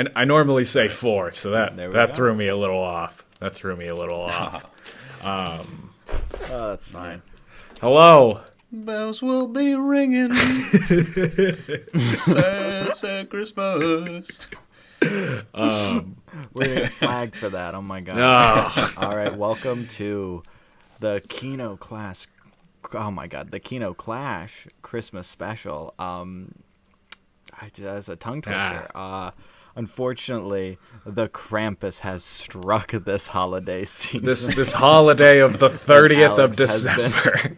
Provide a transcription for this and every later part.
I, I normally say four, so that that go. threw me a little off. That threw me a little off. Oh, that's fine. Hello. Bells will be ringing. sad, sad Christmas. We're gonna get flagged for that. Oh my god. Ah, All right, welcome to the Kino Clash. Oh my god, the Kino Clash Christmas special. Um, I- that's a tongue twister. Uh, unfortunately, the Krampus has struck this holiday season, this this holiday of the thirtieth of Alex has been- December.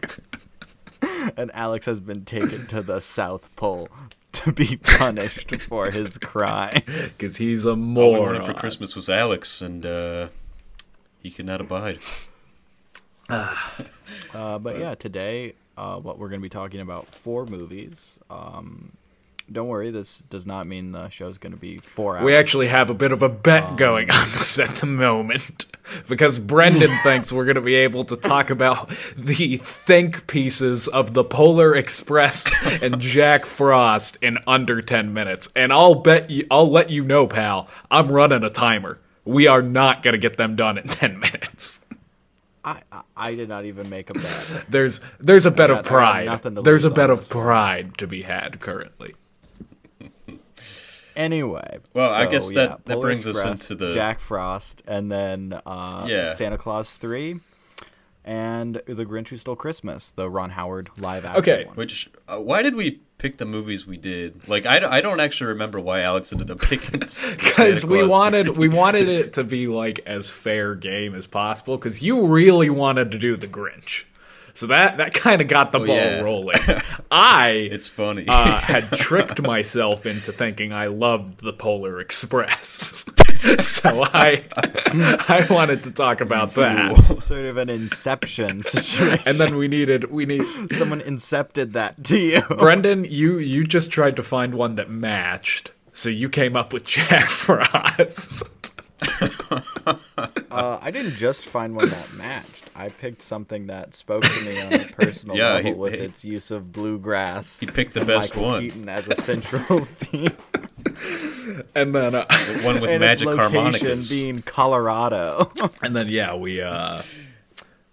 and Alex has been taken to the South Pole to be punished for his crime. Because he's a All we moron. wanted for Christmas was Alex, and uh, he could not abide. Uh, but yeah, today, uh, what we're going to be talking about four movies. Um, don't worry, this does not mean the show's going to be four hours. We actually have a bit of a bet Um, going on this at the moment because Brendan thinks we're going to be able to talk about the think pieces of the Polar Express and Jack Frost in under 10 minutes. And I'll bet you I'll let you know, pal, I'm running a timer. We are not going to get them done in 10 minutes. I, I, did not even make a bet. There's there's a bet of pride. There's a bet of pride to be had currently. Anyway. Well, I guess that- yeah, that Polar brings us into the- Jack Frost, and then uh, Yeah. Santa Claus 3, and The Grinch Who Stole Christmas, the Ron Howard live action Okay, one. Which, uh, why did we pick the movies we did? Like, I, don't- I don't actually remember why Alex ended up picking. because we wanted we wanted it to be like as fair game as possible because you really wanted to do the Grinch, so that that kind of got the ball yeah. rolling. I It's funny. uh, had tricked myself into thinking I loved the Polar Express, so I I wanted to talk about that. Sort of an inception situation. And then we needed we need Someone incepted that to you. Brendan. You you just tried to find one that matched, so you came up with Jack Frost. Uh, I didn't just find one that matched. I picked something that spoke to me on a personal Yeah, level he- with he- its use of bluegrass. he picked the best Michael one. Keaton as a central theme. And then uh, The one with and magic its location harmonicas. being Colorado. And then yeah, we uh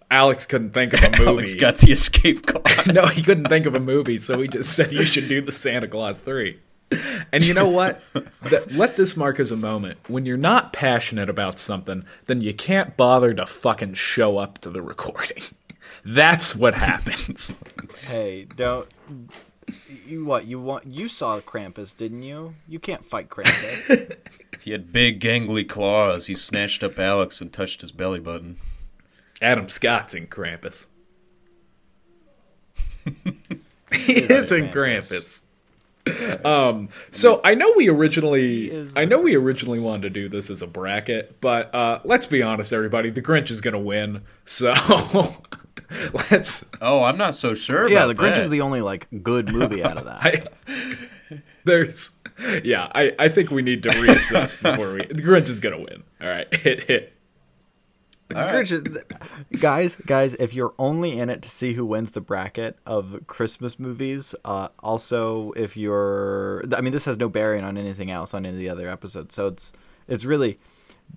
Alex couldn't think of a movie. Alex got the escape clause. no, he couldn't think of a movie, so he just said you should do the Santa Claus 3. And you know what? Th- let this mark as a moment. When you're not passionate about something, then you can't bother to fucking show up to the recording. That's what happens. hey, don't. You what? You want? You saw Krampus, didn't you? You can't fight Krampus. He had big gangly claws. He snatched up Alex and touched his belly button. Adam Scott's in Krampus. he is in Krampus. Um, so I know we originally, I know we originally wanted to do this as a bracket, but uh, let's be honest, everybody, the Grinch is gonna win. So let's. Oh, I'm not so sure. yeah, about The Grinch that. is the only like good movie out of that. I, there's, yeah, I, I think we need to reassess before we. The Grinch is gonna win. All right, hit hit. The Grinch is- guys, guys, if you're only in it to see who wins the bracket of Christmas movies, uh, also if you're, I mean, this has no bearing on anything else on any of the other episodes, so it's it's really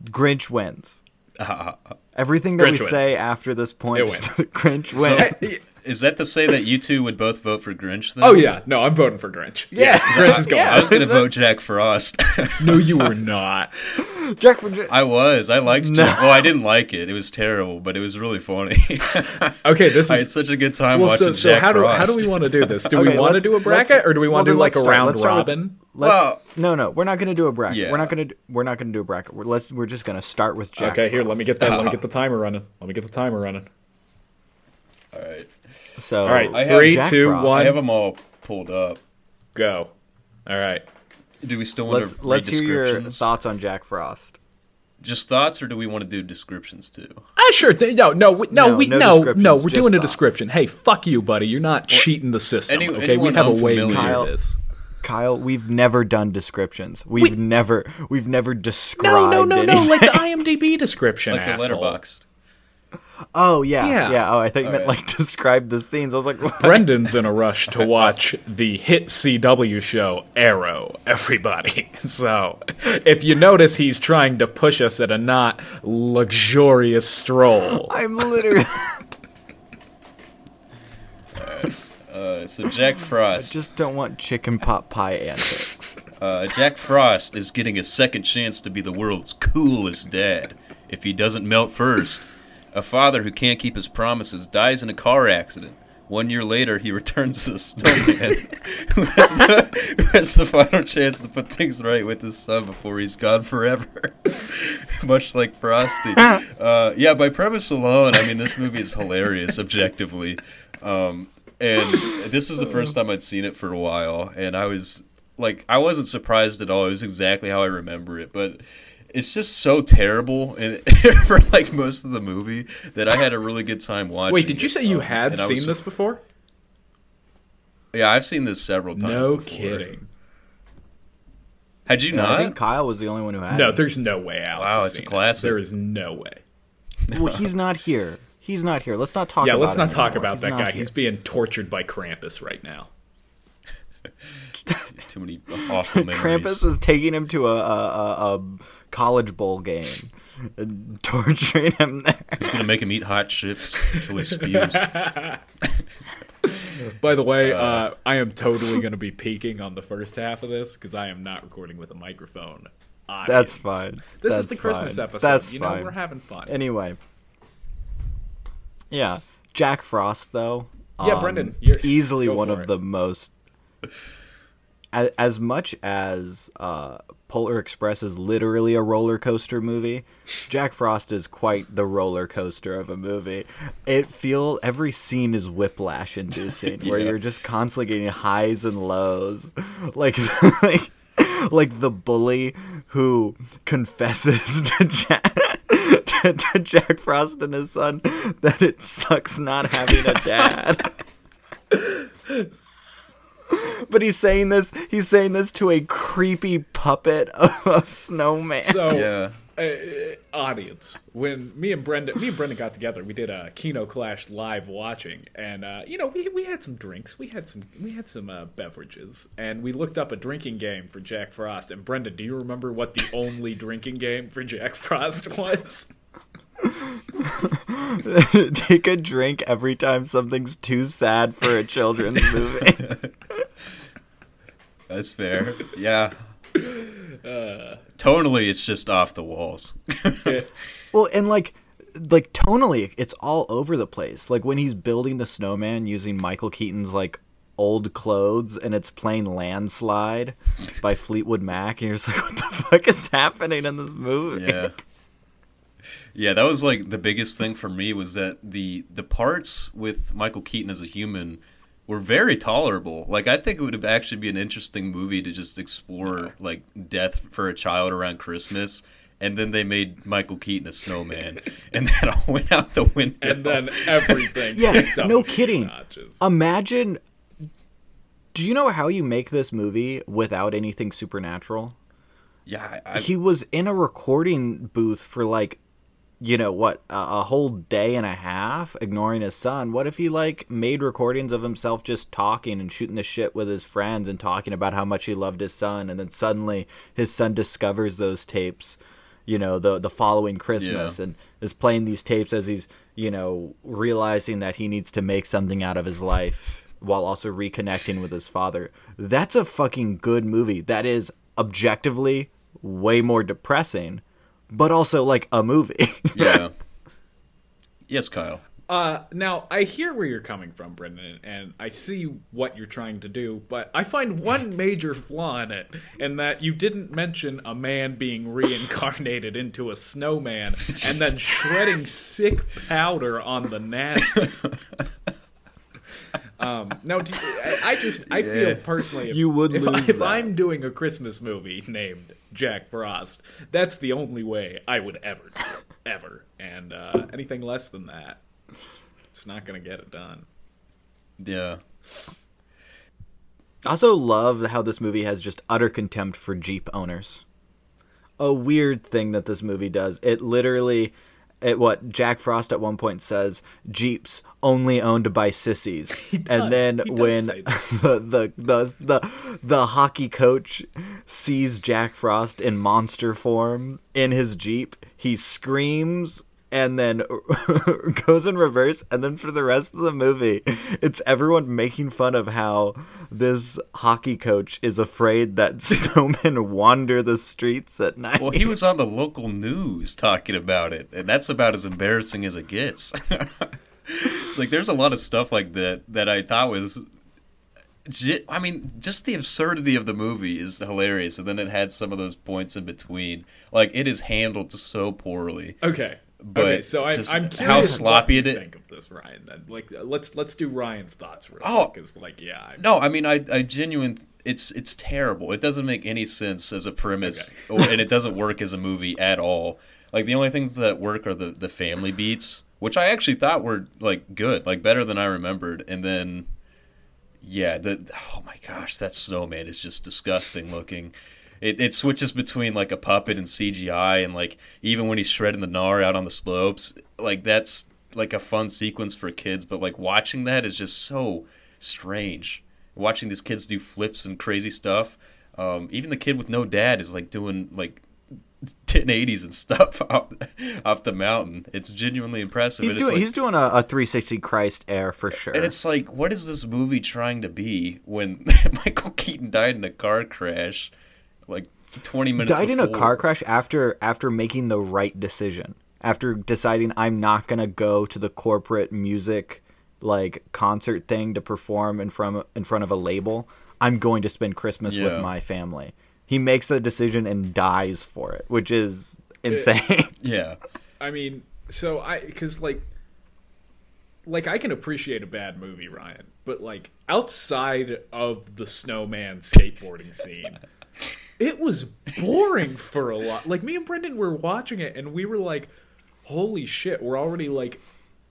Grinch wins. Everything that we wins. say after this point, It just wins. Grinch So, wins. is that to say that you two would both vote for Grinch? Then? Oh yeah, no, I'm voting for Grinch. Yeah. Grinch is going. Yeah. I was gonna vote Jack Frost. No, you were not. Jack, I was. I liked No. Jack. Well, I didn't like it. It was terrible, but it was really funny. Okay, this I had is such a good time well. watching So, so Jack how do Frost. how do we want to do this? Do Okay, we want to do a bracket, or do we want to well, do like a start. round Let's robin? Let's, Well- no, no, we're not gonna do a bracket. Yeah. We're not gonna. do- We're not gonna do a bracket. We're, let's. We're just gonna start with Jack. Okay, here, let me get that. Let me get the timer running. Let me get the timer running. All right. So, All right, I have three, two, Frost. one, I have them all pulled up. go. All right. Do we still want let's to read let's hear your thoughts on Jack Frost. Just thoughts, or do we want to do descriptions too? Ah, sure. th- No, no, we- no, No, we no no, descriptions, no. We're just doing a thoughts. description. Hey, fuck you, buddy. You're not cheating the system. any- okay, we anyone have a way we unfamiliar- do this. Kyle, we've never done descriptions. We've We- never we've never described. no, no, no. anything. Like the IMDb description, Like the asshole. Letterboxd. Oh yeah, Yeah. yeah. Oh, I think you meant Alright. like describe the scenes. I was like, what? Brendan's in a rush to watch the hit CW show Arrow, everybody. So, if you notice he's trying to push us at a not luxurious stroll. I'm literally Uh, so Jack Frost, I just don't want chicken pot pie antics. uh, Jack Frost is getting a second chance to be the world's coolest dad. If he doesn't melt first, a father who can't keep his promises dies in a car accident. One year later, he returns to the snowman, who, has the, who has the final chance to put things right with his son before he's gone forever. Much like Frosty. Uh, yeah, by premise alone, I mean, this movie is hilarious, objectively. Um, and this is the first time I'd seen it for a while, and I was like, I wasn't surprised at all. It was exactly how I remember it, but it's just so terrible and for like most of the movie that I had a really good time watching. Wait, did you it. say you Um, had and seen was- this before? Yeah, I've seen this several times. No before. kidding. Had you I not? I think Kyle was the only one who had. No, it. there's no way Alex. Wow, it's a seen it. classic. There is no way. well, he's not here. He's not here. Let's not talk. Yeah, about let's him not talk anymore. about He's that guy. here. He's being tortured by Krampus right now. Too many awful memories. Krampus is taking him to a, a, a, a college bowl game, and torturing him there. He's gonna make him eat hot chips until he spews. By the way, uh, I am totally going to be peeking on the first half of this because I am not recording with a microphone. That's fine. This is the Christmas fine. episode. That's you know, fine. we're having fun. Anyway, yeah, Jack Frost though. Yeah, um, Brendan, you're- easily one of it. the most. As, as much as uh, Polar Express is literally a roller coaster movie, Jack Frost is quite the roller coaster of a movie. It feel every scene is whiplash inducing, where you're just constantly getting highs and lows, like like like the bully who confesses to Jack to, to Jack Frost and his son that it sucks not having a dad. But he's saying this. He's saying this to a creepy puppet of a snowman. So, Yeah. Uh, audience, when me and brenda me and Brendan got together, we did a Kino Clash live watching, and uh, you know, we we had some drinks, we had some we had some uh, beverages, and we looked up a drinking game for Jack Frost. And brenda do you remember what the only drinking game for Jack Frost was? Take a drink every time something's too sad for a children's movie. That's fair. Yeah. Uh, Tonally, it's just off the walls. well, and like, like tonally, it's all over the place. Like when he's building the snowman using Michael Keaton's like old clothes, and it's playing "Landslide" by Fleetwood Mac, and you're just like, what the fuck is happening in this movie? yeah. Yeah, that was like the biggest thing for me was that the the parts with Michael Keaton as a human were very tolerable. Like I think it would have actually be an interesting movie to just explore like death for a child around Christmas. And then they made Michael Keaton a snowman, and that all went out the window. and then everything. Yeah, no kidding. notches. Imagine. Do you know how you make this movie without anything supernatural? yeah, I, he was in a recording booth for like you know what a, a whole day and a half ignoring his son? What if he like made recordings of himself just talking and shooting the shit with his friends and talking about how much he loved his son and then suddenly his son discovers those tapes you know the the following christmas Yeah. and is playing these tapes as he's you know realizing that he needs to make something out of his life while also reconnecting with his father? That's a fucking good movie. That is objectively way more depressing but also like a movie yeah. yes, Kyle. Uh, now I hear where you're coming from, Brendan, and I see what you're trying to do, but I find one major flaw in it, in that you didn't mention a man being reincarnated into a snowman and then shredding sick powder on the nasty. Um, no, do you, I, I just I feel personally if, You would if, I, lose if. I'm doing a Christmas movie named Jack Frost, that's the only way I would ever do it, ever, and uh, anything less than that, it's not gonna get it done. Yeah. I also love how this movie has just utter contempt for Jeep owners. A weird thing that this movie does. It literally at what Jack Frost at one point says, Jeeps only owned by sissies. does. And then He when the the the the hockey coach sees Jack Frost in monster form in his Jeep, he screams and then goes in reverse and then for the rest of the movie it's everyone making fun of how this hockey coach is afraid that snowmen wander the streets at night Well, he was on the local news talking about it, and that's about as embarrassing as it gets. it's like there's a lot of stuff like that that I thought was. ge- I mean, just the absurdity of the movie is hilarious, and then it had some of those points in between. Like it is handled so poorly. Okay. But okay, so I, just I'm how sloppy what you it- think of this, Ryan. Then, like, uh, let's let's do Ryan's thoughts real Oh. quick. Because, like, yeah, I, No, I mean, I, I genuine. It's it's terrible. It doesn't make any sense as a premise, or, and it doesn't work as a movie at all. Like the only things that work are the the family beats, which I actually thought were like good, like better than I remembered. And then, yeah, the oh my gosh, that snowman is just disgusting looking. It, it switches between like a puppet and CGI, and like even when he's shredding the gnar out on the slopes, like that's like a fun sequence for kids. But like watching that is just so strange. Watching these kids do flips and crazy stuff. Um, even the kid with no dad is like doing like 1080s and stuff off, off the mountain. It's genuinely impressive. he's doing like, he's doing a, a 360 Christ air for sure and it's like, what is this movie trying to be when Michael Keaton died in a car crash, like 20 minutes died in a car crash after after making the right decision after deciding i'm not going to go to the corporate music like concert thing to perform in front in front of a label i'm going to spend christmas Yeah. with my family he makes the decision and dies for it which is insane Yeah. I mean, so I because like, like I can appreciate a bad movie, Ryan, but like outside of the snowman skateboarding scene. It was boring for a lot. Like me and Brendan were watching it, and we were like, "Holy shit!" We're already like,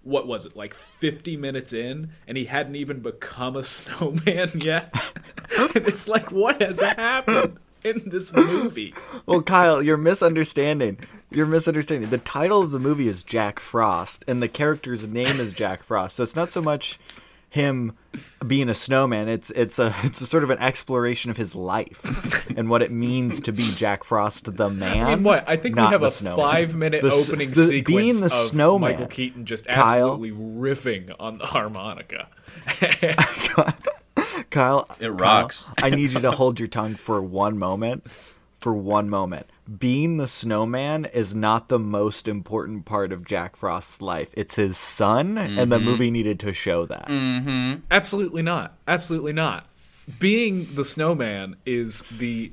what was it, like fifty minutes in, and he hadn't even become a snowman yet. and it's like, what has happened in this movie? well kyle you're misunderstanding you're misunderstanding the title of the movie is jack frost and the character's name is jack frost so it's not so much him being a snowman it's it's a it's a sort of an exploration of his life and what it means to be jack frost the man I mean, what? I think we have a snowman. five-minute The opening the- sequence being the of snowman, Michael Keaton just Kyle. absolutely riffing on the harmonica. Kyle, It Kyle, rocks. I need you to hold your tongue for one moment. For one moment. Being the snowman is not the most important part of Jack Frost's life. It's his son, and Mm-hmm. the movie needed to show that. Absolutely not. Absolutely not. Being the snowman is the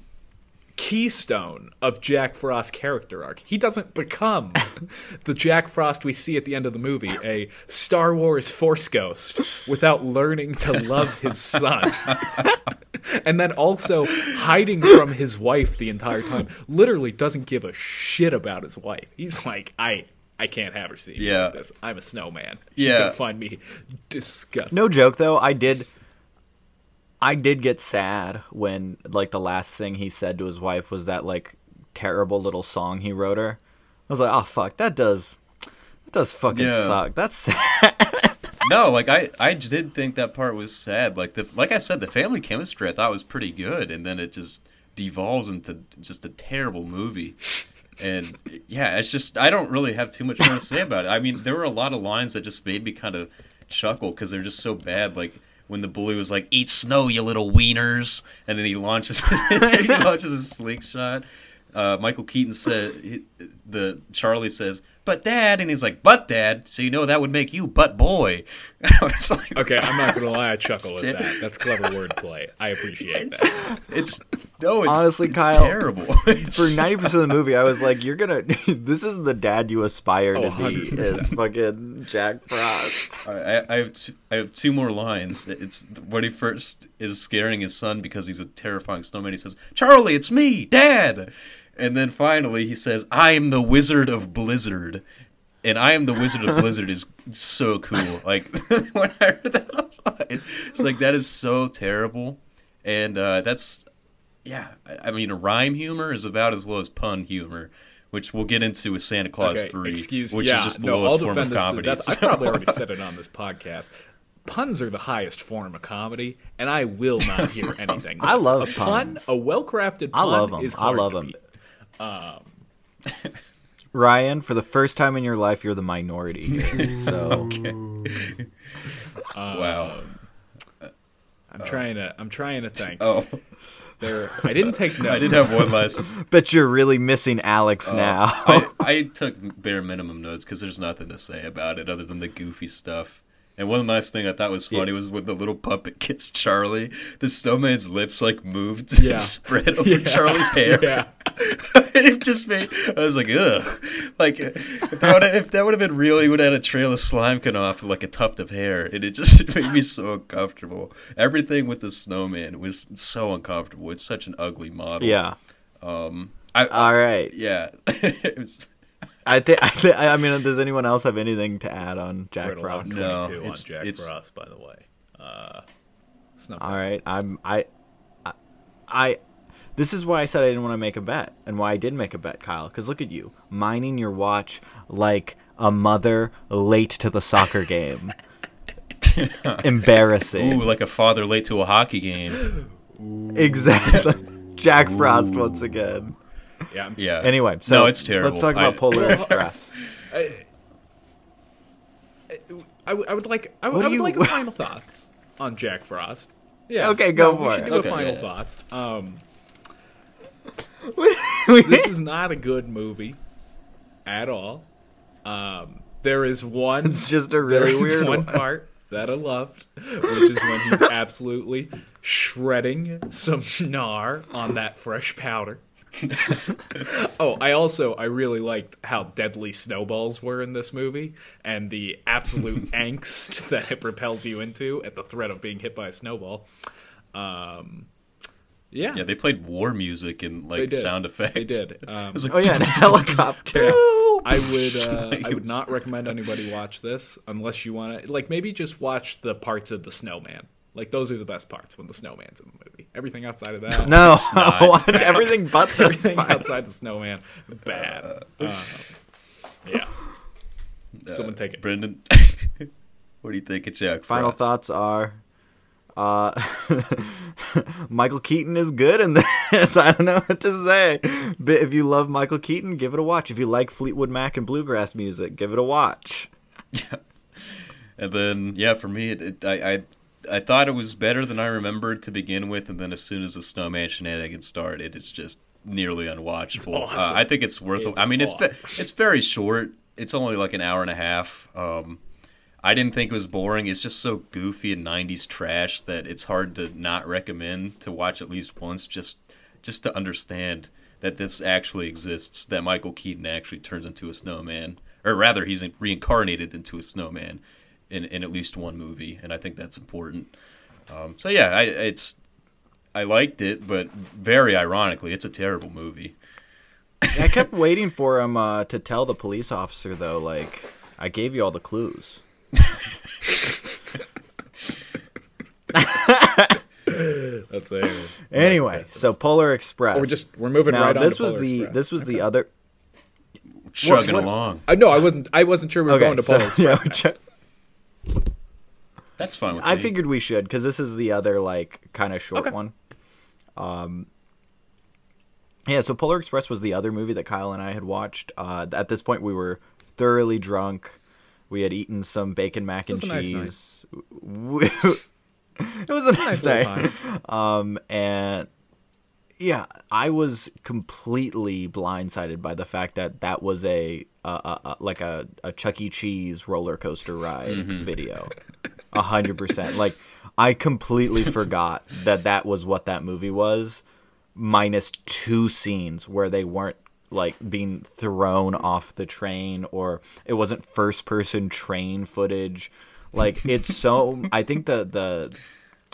keystone of Jack Frost's character arc. He doesn't become the Jack Frost we see at the end of the movie, a Star Wars Force ghost, without learning to love his son. and then also hiding from his wife the entire time. Literally doesn't give a shit about his wife. He's like, I I can't have her see me Yeah. like this. I'm a snowman. She's Yeah. gonna find me disgusting. No joke though, I did I did get sad when like the last thing he said to his wife was that like terrible little song he wrote her. I was like, "Oh fuck, that does that does fucking Yeah. suck. That's sad." No, like I, I did think that part was sad. Like the, like I said, the family chemistry I thought was pretty good, and then it just devolves into just a terrible movie. And yeah, it's just I don't really have too much more to say about it. I mean, there were a lot of lines that just made me kind of chuckle because they're just so bad. Like when the bully was like, "Eat snow, you little wieners," and then he launches he launches his slingshot. Uh, Michael Keaton said he, the Charlie says, "But Dad," and he's like, "But Dad," so you know that would make you "But Boy." it's like, Okay, I'm not gonna lie, I chuckle at that. That's clever wordplay. I appreciate that. It's no, it's Honestly, it's Kyle, terrible. It's- For ninety percent of the movie, I was like, "You're gonna. this is the dad you aspire oh, to Oh, be. 100%. Is fucking Jack Frost." I, I have two, I have two more lines. It's when he first is scaring his son because he's a terrifying snowman. He says, "Charlie, it's me, Dad," and then finally he says, "I am the Wizard of Blizzard." And I am the Wizard of Blizzard is so cool. Like when I heard that line, it's like that is so terrible, and uh, that's yeah. I, I mean, rhyme humor is about as low as pun humor, which we'll get into with Santa Claus Okay, Three, excuse which yeah, is just the no, I'll lowest form defend of this. Comedy. that's, I probably already said it on this podcast. Puns are the highest form of comedy, and I will not hear anything. I love a pun. puns. A well-crafted pun I love 'em. is I hard love to 'em. Um, beat. Ryan, for the first time in your life, you're the minority here. So wow. Um, I'm trying to. I'm trying to think. Oh, There, I didn't take notes. I didn't have one last. but you're really missing Alex oh, now. I, I took bare minimum notes because there's nothing to say about it other than the goofy stuff. And one last thing I thought was funny was when the little puppet kissed Charlie, the snowman's lips like moved Yeah. and spread over Yeah. Charlie's hair. Yeah. and it just made I was like, ugh. Like if that would if that would have been real, he would have had a trail of slime come off of like a tuft of hair, and it just it made me so uncomfortable. Everything with the snowman was so uncomfortable. It's such an ugly model. yeah. Um, I, All right. yeah. it was, I think. I, thi- I mean, does anyone else have anything to add on Jack We're Frost? 11:22 No, on it's- Jack it's- Frost, by the way. Uh, it's not All right. I'm. I. I. I this is why I said I didn't want to make a bet, and why I did make a bet, Kyle. Because look at you, mining your watch like a mother late to the soccer game. Embarrassing. ooh, like a father late to a hockey game. exactly. Jack Frost once again. Yeah. Yeah. Anyway, so no, it's terrible. Let's talk about I- Polar Express. I, I, would- I would like. I, would- I would you- like a final thoughts on Jack Frost. Yeah. Okay, go no, for we it. should do Okay, a final yeah. thoughts. Um, this is not a good movie at all. Um, there is one. it's just a really is weird one one. part that I loved, which is when he's absolutely shredding some gnar on that fresh powder. oh, I also I really liked how deadly snowballs were in this movie and the absolute angst that it propels you into at the threat of being hit by a snowball. Um, yeah, Yeah, they played war music and like sound effects. they did. It Um, was like, Oh yeah, and helicopter. I would uh, I would not recommend anybody watch this unless you want to like maybe just watch the parts of the snowman. Like those are the best parts when the snowman's in the movie. Everything outside of that, No, not. watch everything but this. everything outside the snowman, bad. Uh, yeah. Someone take it. Brendan, what do you think of Jack? Final Frost? thoughts are, uh, Michael Keaton is good in this. I don't know what to say. But if you love Michael Keaton, give it a watch. If you like Fleetwood Mac and bluegrass music, give it a watch. Yeah. And then yeah, for me, it, it, I, I I thought it was better than I remembered to begin with, and then as soon as the snowman shenanigans started, it's just nearly unwatchable. awesome. uh, I think it's worth. It's I mean, it's it's very short. It's only like an hour and a half. Um, I didn't think it was boring. It's just so goofy and '90s trash that it's hard to not recommend to watch at least once, just just to understand that this actually exists. That Michael Keaton actually turns into a snowman, or rather, he's reincarnated into a snowman in in at least one movie, and I think that's important. Um, so yeah, I, it's I liked it, but very ironically, it's a terrible movie. I kept waiting for him uh, to tell the police officer, though, like, I gave you all the clues. That's a. Anyway, so Polar Express. we're just we're moving now right on. this was Polar the Express. this was the other. Chugging what- along. I no, I wasn't. I wasn't sure we were Okay, going to so, Polar yeah, Express. next. That's fine with I me. figured we should because this is the other like kind of short Okay. one. Um. Yeah, so Polar Express was the other movie that Kyle and I had watched. Uh, at this point, we were thoroughly drunk. We had eaten some bacon mac and nice cheese. It was a nice, night. Um, and yeah, I was completely blindsided by the fact that that was a, like a, a Chuck E. Cheese roller coaster ride video. A hundred percent. Like I completely forgot that that was what that movie was, minus two scenes where they weren't like being thrown off the train or it wasn't first person train footage. Like it's so. I think the the.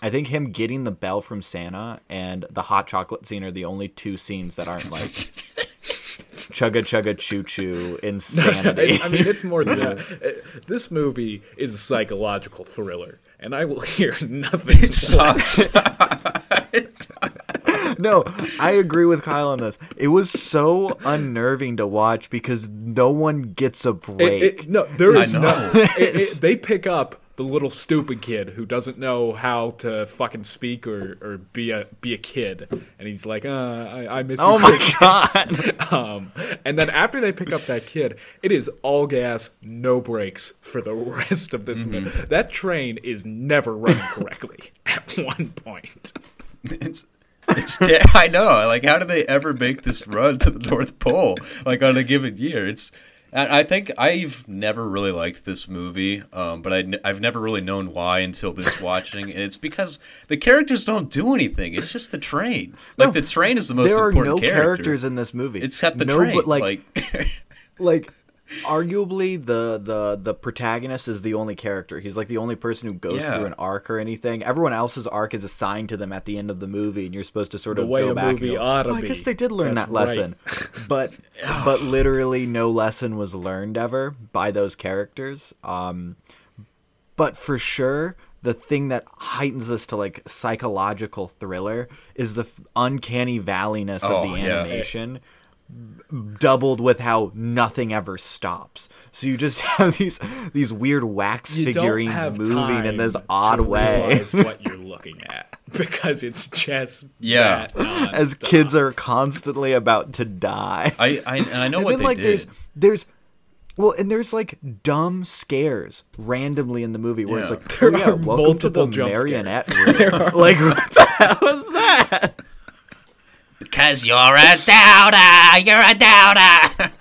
I think him getting the bell from Santa and the hot chocolate scene are the only two scenes that aren't like chugga chugga choo choo insanity. I mean, it's more than that. Uh, This movie is a psychological thriller, and I will hear nothing. It sucks. no, I agree with Kyle on this. It was so unnerving to watch because no one gets a break. It- it- no, there is I no. know. it- it- they pick up the little stupid kid who doesn't know how to fucking speak or, or be a be a kid, and he's like, uh, I, I miss you. oh my crickets." god! Um, and then after they pick up that kid, it is all gas, no brakes for the rest of this movie. That train is never running correctly at one point. It's it's ter- I know. Like, how do they ever make this run to the North Pole? Like on a given year, it's. I I think I've never really liked this movie, um, but I, have never really known why until this watching, and it's because the characters don't do anything. It's just the train. Like No, the train is the most important there are no character, characters in this movie except the no, train. But like, like like arguably the the the protagonist is the only character. He's like the only person who goes Yeah. through an arc or anything. Everyone else's arc is assigned to them at the end of the movie and you're supposed to sort The of way go back movie and go, ought to "Oh, i guess they did learn That's that lesson. but but literally no lesson was learned ever by those characters. Um but for sure the thing that heightens this to like psychological thriller is the uncanny valleyness Oh, of the yeah. Animation doubled with how nothing ever stops. So you just have these these weird wax You figurines moving in this odd way realize what you're looking at because it's just Yeah. that as kids are constantly about to die. I, I and I know and what then they like did. there's there's well, and there's like dumb scares randomly in the movie where it's like, oh, There oh, yeah, are welcome to the multiple jump marionette scares. room. like, what the hell is that? Because you're a doubter, you're a doubter.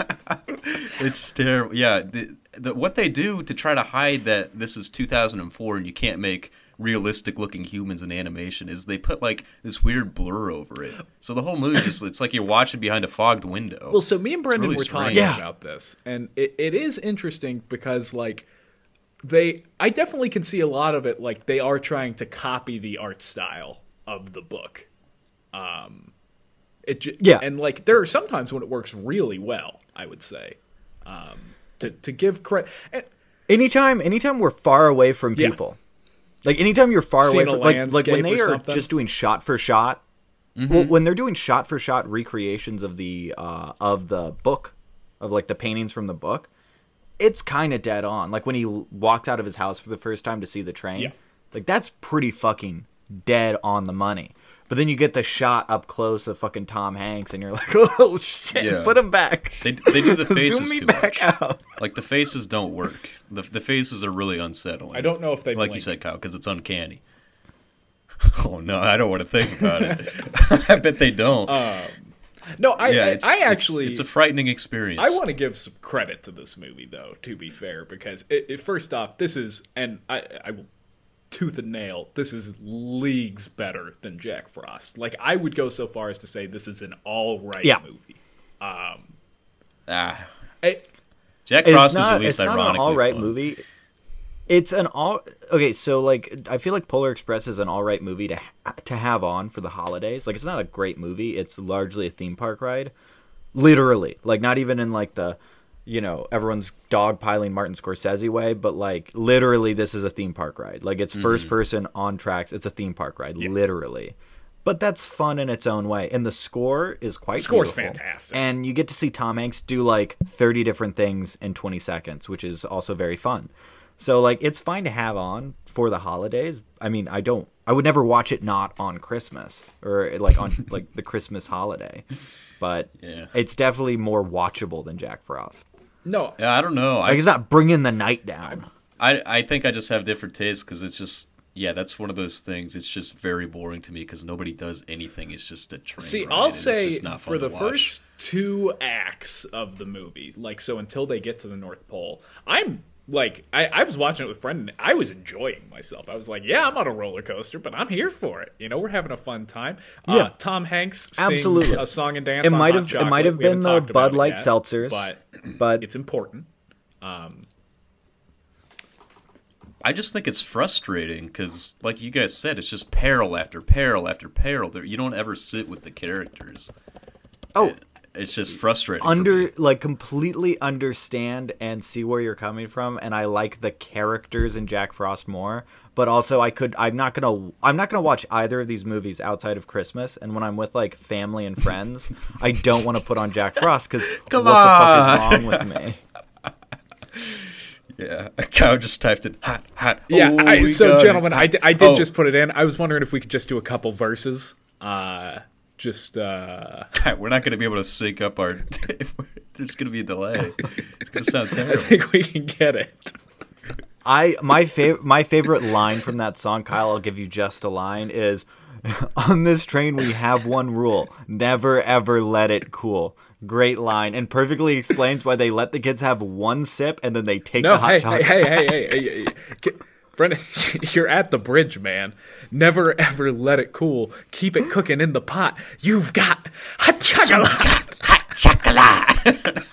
it's terrible. Yeah, the, the, what they do to try to hide that this is 2004 and you can't make realistic looking humans in animation is they put like this weird blur over it. So the whole movie just it's like you're watching behind a fogged window. Well, so me and Brendan really were talking. Yeah. about this, and it, it is interesting because like they, I definitely can see a lot of it. Like they are trying to copy the art style of the book. Um, it j- Yeah. and like there are sometimes when it works really well. I would say, um, to to give credit. anytime anytime we're far away from Yeah. people like anytime you're far away from like, like when they are something. just doing shot for shot well, when they're doing shot for shot recreations of the uh of the book of like the paintings from the book it's kind of dead on like when he walked out of his house for the first time to see the train Yeah. like that's pretty fucking dead on the money but then you get the shot up close of fucking Tom Hanks, and you're like, "Oh shit! Yeah. Put him back." They, they do the faces Zoom me too back much. out. Like the faces don't work. The the faces are really unsettling. I don't know if they like you said, Kyle, because it's uncanny. Oh no, I don't want to think about it. I bet they don't. Um, no, I yeah, I, it's, I it's- actually it's, a frightening experience. I want to give some credit to this movie, though. To be fair, because it, it, first off, this is, and I, I will tooth and nail, this is leagues better than Jack Frost. Like I would go so far as to say this is an all right Yeah. movie. ah, It, Jack Frost not, is at least ironic. it's not an all right fun. movie. It's an all okay. So like, I feel like Polar Express is an all right movie to to have on for the holidays. Like, it's not a great movie. It's largely a theme park ride, literally. Like, not even in like the, you know, everyone's dogpiling Martin Scorsese way, but like literally, this is a theme park ride. Like, it's first mm-hmm. person on tracks. It's a theme park ride, literally. But that's fun in its own way, and the score is quite. score's beautiful. fantastic. And you get to see Tom Hanks do like 30 different things in 20 seconds, which is also very fun. So like it's fine to have on for the holidays. I mean, I don't I would never watch it not on Christmas or like on like the Christmas holiday. But Yeah. it's definitely more watchable than Jack Frost. No, I don't know. Like I, it's not bringing the night down. I I think I just have different tastes because it's just yeah, that's one of those things. It's just very boring to me because nobody does anything. It's just a train. See, ride, I'll say not for the first two acts of the movie, like so until they get to the North Pole, I'm like I, I was watching it with Brendan. I was enjoying myself. I was like, yeah, I'm on a roller coaster, but I'm here for it. You know, we're having a fun time. Uh, Yeah. Tom Hanks sings Absolutely. a song and dance. It might have it might have been the Bud it Light yet, seltzers, but but it's important. Um, I just think it's frustrating because, like you guys said, it's just peril after peril after peril. There, you don't ever sit with the characters. oh, it's just frustrating. under like completely understand and see where you're coming from and I like the characters in Jack Frost more but also I could I'm not going to I'm not going to watch either of these movies outside of Christmas and when I'm with like family and friends I don't want to put on Jack Frost cuz what Come the fuck is on. wrong with me Yeah, a cow just typed in hot, hot. Yeah, Oh, I, so got it. gentlemen, I, I did Oh. just put it in. I was wondering if we could just do a couple verses. Uh, just uh, We're not going to be able to sync up our. There's going to be a delay. It's going to sound I terrible. think we can get it. I my favorite my favorite line from that song, Kyle. I'll give you just a line. Is on this train we have one rule: never ever let it cool. Great line, and perfectly explains why they let the kids have one sip and then they take No, the hot hey, hey, chocolate. hey, hey, hey, hey, hey, Get- Brendan, you're at the bridge, man. Never ever let it cool. Keep it cooking in the pot. You've got hot chocolate. Hot chocolate.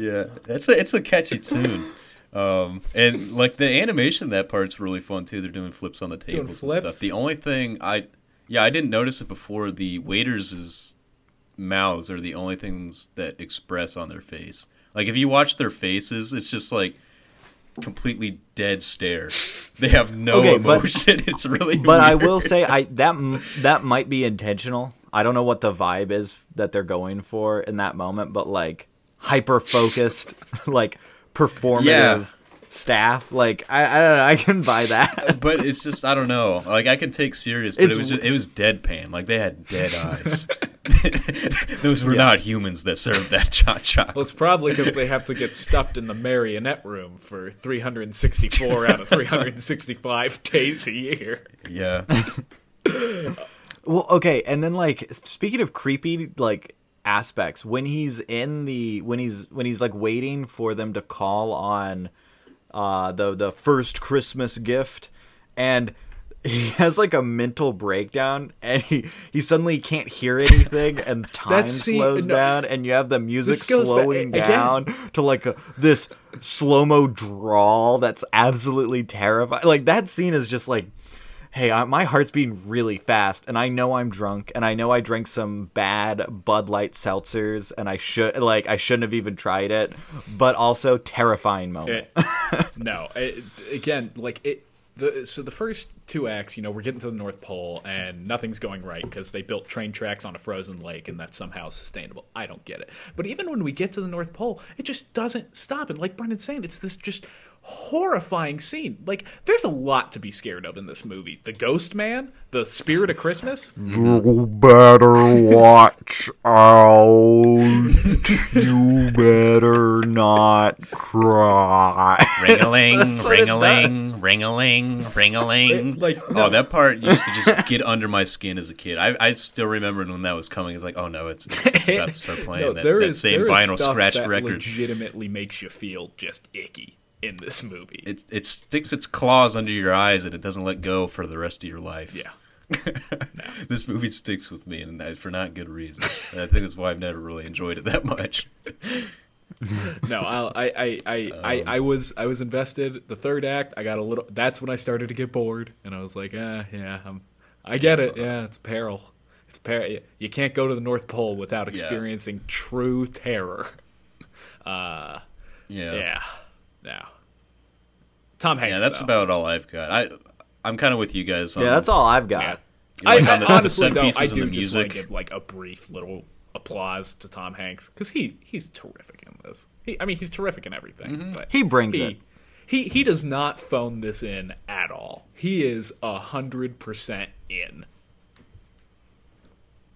Yeah, it's a it's a catchy tune. Um, and like the animation, that part's really fun too. They're doing flips on the tables and flips? stuff. The only thing I, yeah, I didn't notice it before. The waiters' mouths are the only things that express on their face. Like if you watch their faces, it's just like completely dead stare. They have no Okay, but- emotion. it's really. But I will say, I that that might be intentional. I don't know what the vibe is that they're going for in that moment, but like hyper focused, like performative Yeah. Staff. Like I, I don't know. I can buy that. Uh, but it's just I don't know. Like I can take serious, but It's it was just, it was deadpan. Like they had dead eyes. Those were Yeah. not humans that served that cha cha. Well, it's probably because they have to get stuffed in the marionette room for 364 out of 365 days a year. Yeah, Well, okay, and then like speaking of creepy like aspects, when he's in the when he's when he's like waiting for them to call on uh the the first Christmas gift and he has like a mental breakdown and he, he suddenly can't hear anything and time see- slows no, down and you have the music this goes back- slowing down to like a, this slow-mo drawl that's absolutely terrifying. Like that scene is just like hey, I, my heart's beating really fast, and I know I'm drunk, and I know I drank some bad Bud Light seltzers, and I should like I shouldn't have even tried it, but also terrifying moment. It, no, it, again, like it. The, so the first two acts, you know, we're getting to the North Pole and nothing's going right because they built train tracks on a frozen lake and that's somehow sustainable. I don't get it. But even when we get to the North Pole, it just doesn't stop. And like Brendan's saying, it's this just horrifying scene. Like, there's a lot to be scared of in this movie. The Ghost Man, the Spirit of Christmas. You better watch out. You better not cry. ring-a-ling, That's what it ring-a-ling, ring-a-ling, ring-a-ling. like, oh, that part used to just get under my skin as a kid. I, I still remember when that was coming. It's like, oh no, it's, it's, it's about to start playing No, that, there that is- same there is vinyl stuff scratched that record. legitimately makes you feel just icky in this movie. It it sticks its claws under your eyes and it doesn't let go for the rest of your life. yeah. this movie sticks with me, and that- for not good reasons. And I think that's why I've never really enjoyed it that much. No, I'll, I, I, I, I, I was, I was invested. The third act, I got a little. That's when I started to get bored, and I was like, ah, yeah, I'm, I get it. Yeah, it's peril. It's peril. You can't go to the North Pole without experiencing true terror. Uh, Yeah, yeah, no. Tom Hanks. Yeah, that's though. about all I've got. I I'm kind of with you guys. On, Yeah, that's all I've got. Yeah. like I, the- I, the honestly, set though, I do the just want to give like a brief little applause to Tom Hanks because he he's terrific in this. He, I mean, he's terrific in everything. Mm-hmm. But He brings he, it. He he does not phone this in at all. He is a hundred percent in.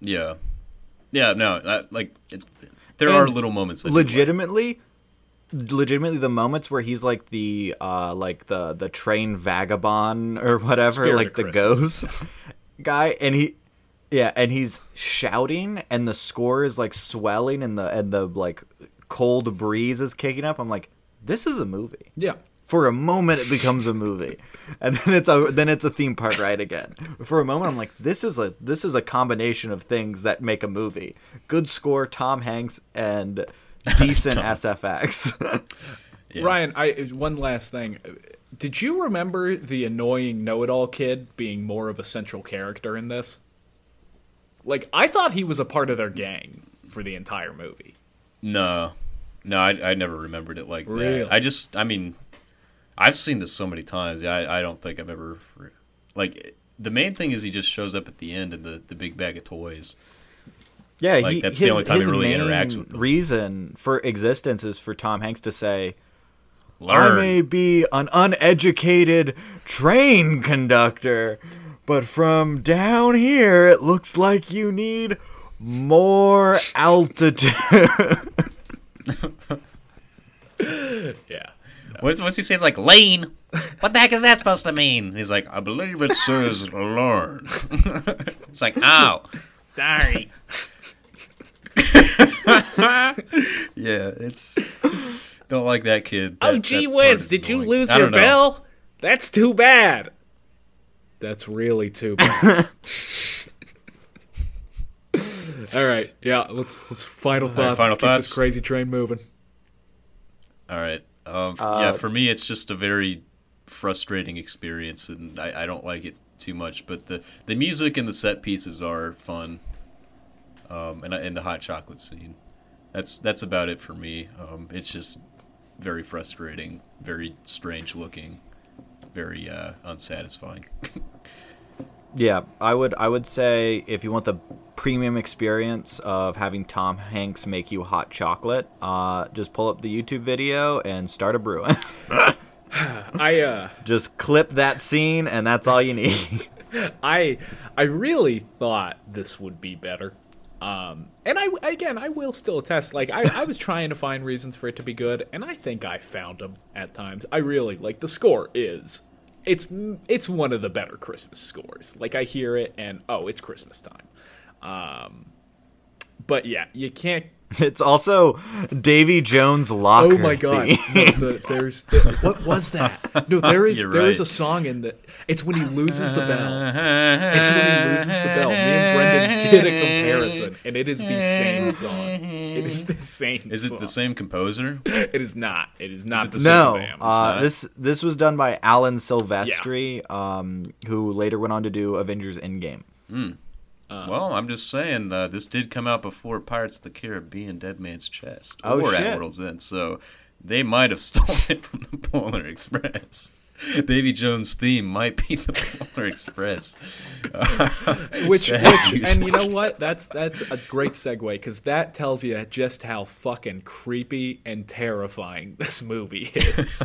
Yeah, yeah. No, I, like it, there And are little moments. That do like- legitimately the moments where he's like the uh like the the train vagabond or whatever Spirit like the ghost guy and he yeah and he's shouting and the score is like swelling and the and the like cold breeze is kicking up. I'm like this is a movie. Yeah. for a moment it becomes a movie. And then it's a then it's a theme park ride again. For a moment i'm like this is a this is a combination of things that make a movie. Good score tom hanks and decent sfx Yeah. Ryan, I one last thing. Did you remember the annoying know-it-all kid being more of a central character in this? Like I thought he was a part of their gang for the entire movie. No, no, I, I never remembered it like Really? that. I just, I mean, I've seen this so many times. I, I don't think I've ever, like, the main thing is he just shows up at the end in the, the big bag of toys. Yeah, Like, he, that's his, the only time he really main interacts with them. reason for existence is for Tom Hanks to say, Learn. I may be an uneducated train conductor, but from down here, it looks like you need more altitude. Yeah. What's, what's he say? It's like, Lane. What the heck is that supposed to mean? He's like, I believe it says learn. it's like, ow. Oh, Sorry. Yeah, it's. Don't like that kid. Oh gee that whiz, is did you lose your don't know. bill? That's too bad. That's really too bad. All right, yeah. Let's let's final thoughts. final let's keep this crazy train moving. All right. Um, Uh, yeah, for me, it's just a very frustrating experience, and I, I don't like it too much. But the, the music and the set pieces are fun, um, and, I- and the hot chocolate scene. That's that's about it for me. Um, it's just very frustrating, very strange looking, very uh, unsatisfying. yeah, I would I would say if you want the premium experience of having Tom Hanks make you hot chocolate, uh, just pull up the YouTube video and start a brewing. I uh just clip that scene, and that's all you need. I I really thought this would be better. Um, and I again I will still attest. Like I, I was trying to find reasons for it to be good, and I think I found them at times. I really like the score is it's it's one of the better Christmas scores. Like I hear it and oh, it's Christmas time. Um, but yeah, you can't It's also Davy Jones locker. Oh my god! No, the, there's the, what was that? No, there is You're there is right. a song in the. It's when he loses the bell. It's when he loses the bell. Me and Brendan did a comparison, and it is the same song. It is the same. Is it song. the same composer? It is not. It is not it the the same. No, uh, this this was done by Alan Silvestri, um, who later went on to do Avengers Endgame. Well, I'm just saying, uh, this did come out before Pirates of the Caribbean, Dead Man's Chest, Oh, or shit. At World's End, so they might have stolen it from the Polar Express. Davy Jones' theme might be the Polar Express. which, which, and you know what? That's that's a great segue because that tells you just how fucking creepy and terrifying this movie is.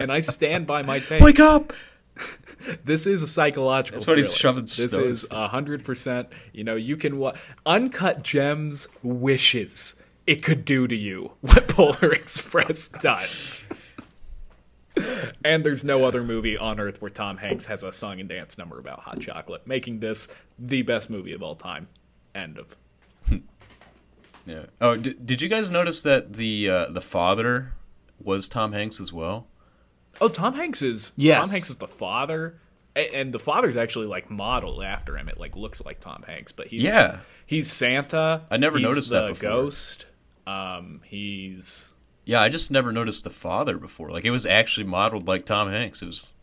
and I stand by my take. Wake up! This is a psychological. That's what he's shoving This is a hundred percent. You know, you can what uncut gems wishes it could do to you what Polar Express does. And there's no other movie on earth where Tom Hanks has a song and dance number about hot chocolate, making this the best movie of all time. End of. Yeah. Oh, did, did you guys notice that the uh, the father was Tom Hanks as well? Oh, Tom Hanks is Yes. Tom Hanks is the father, and the father's actually like modeled after him. It like looks like Tom Hanks, but he's Yeah. he's Santa. I never he's noticed the that before. Ghost. Um, he's Yeah, I just never noticed the father before. Like it was actually modeled like Tom Hanks. It was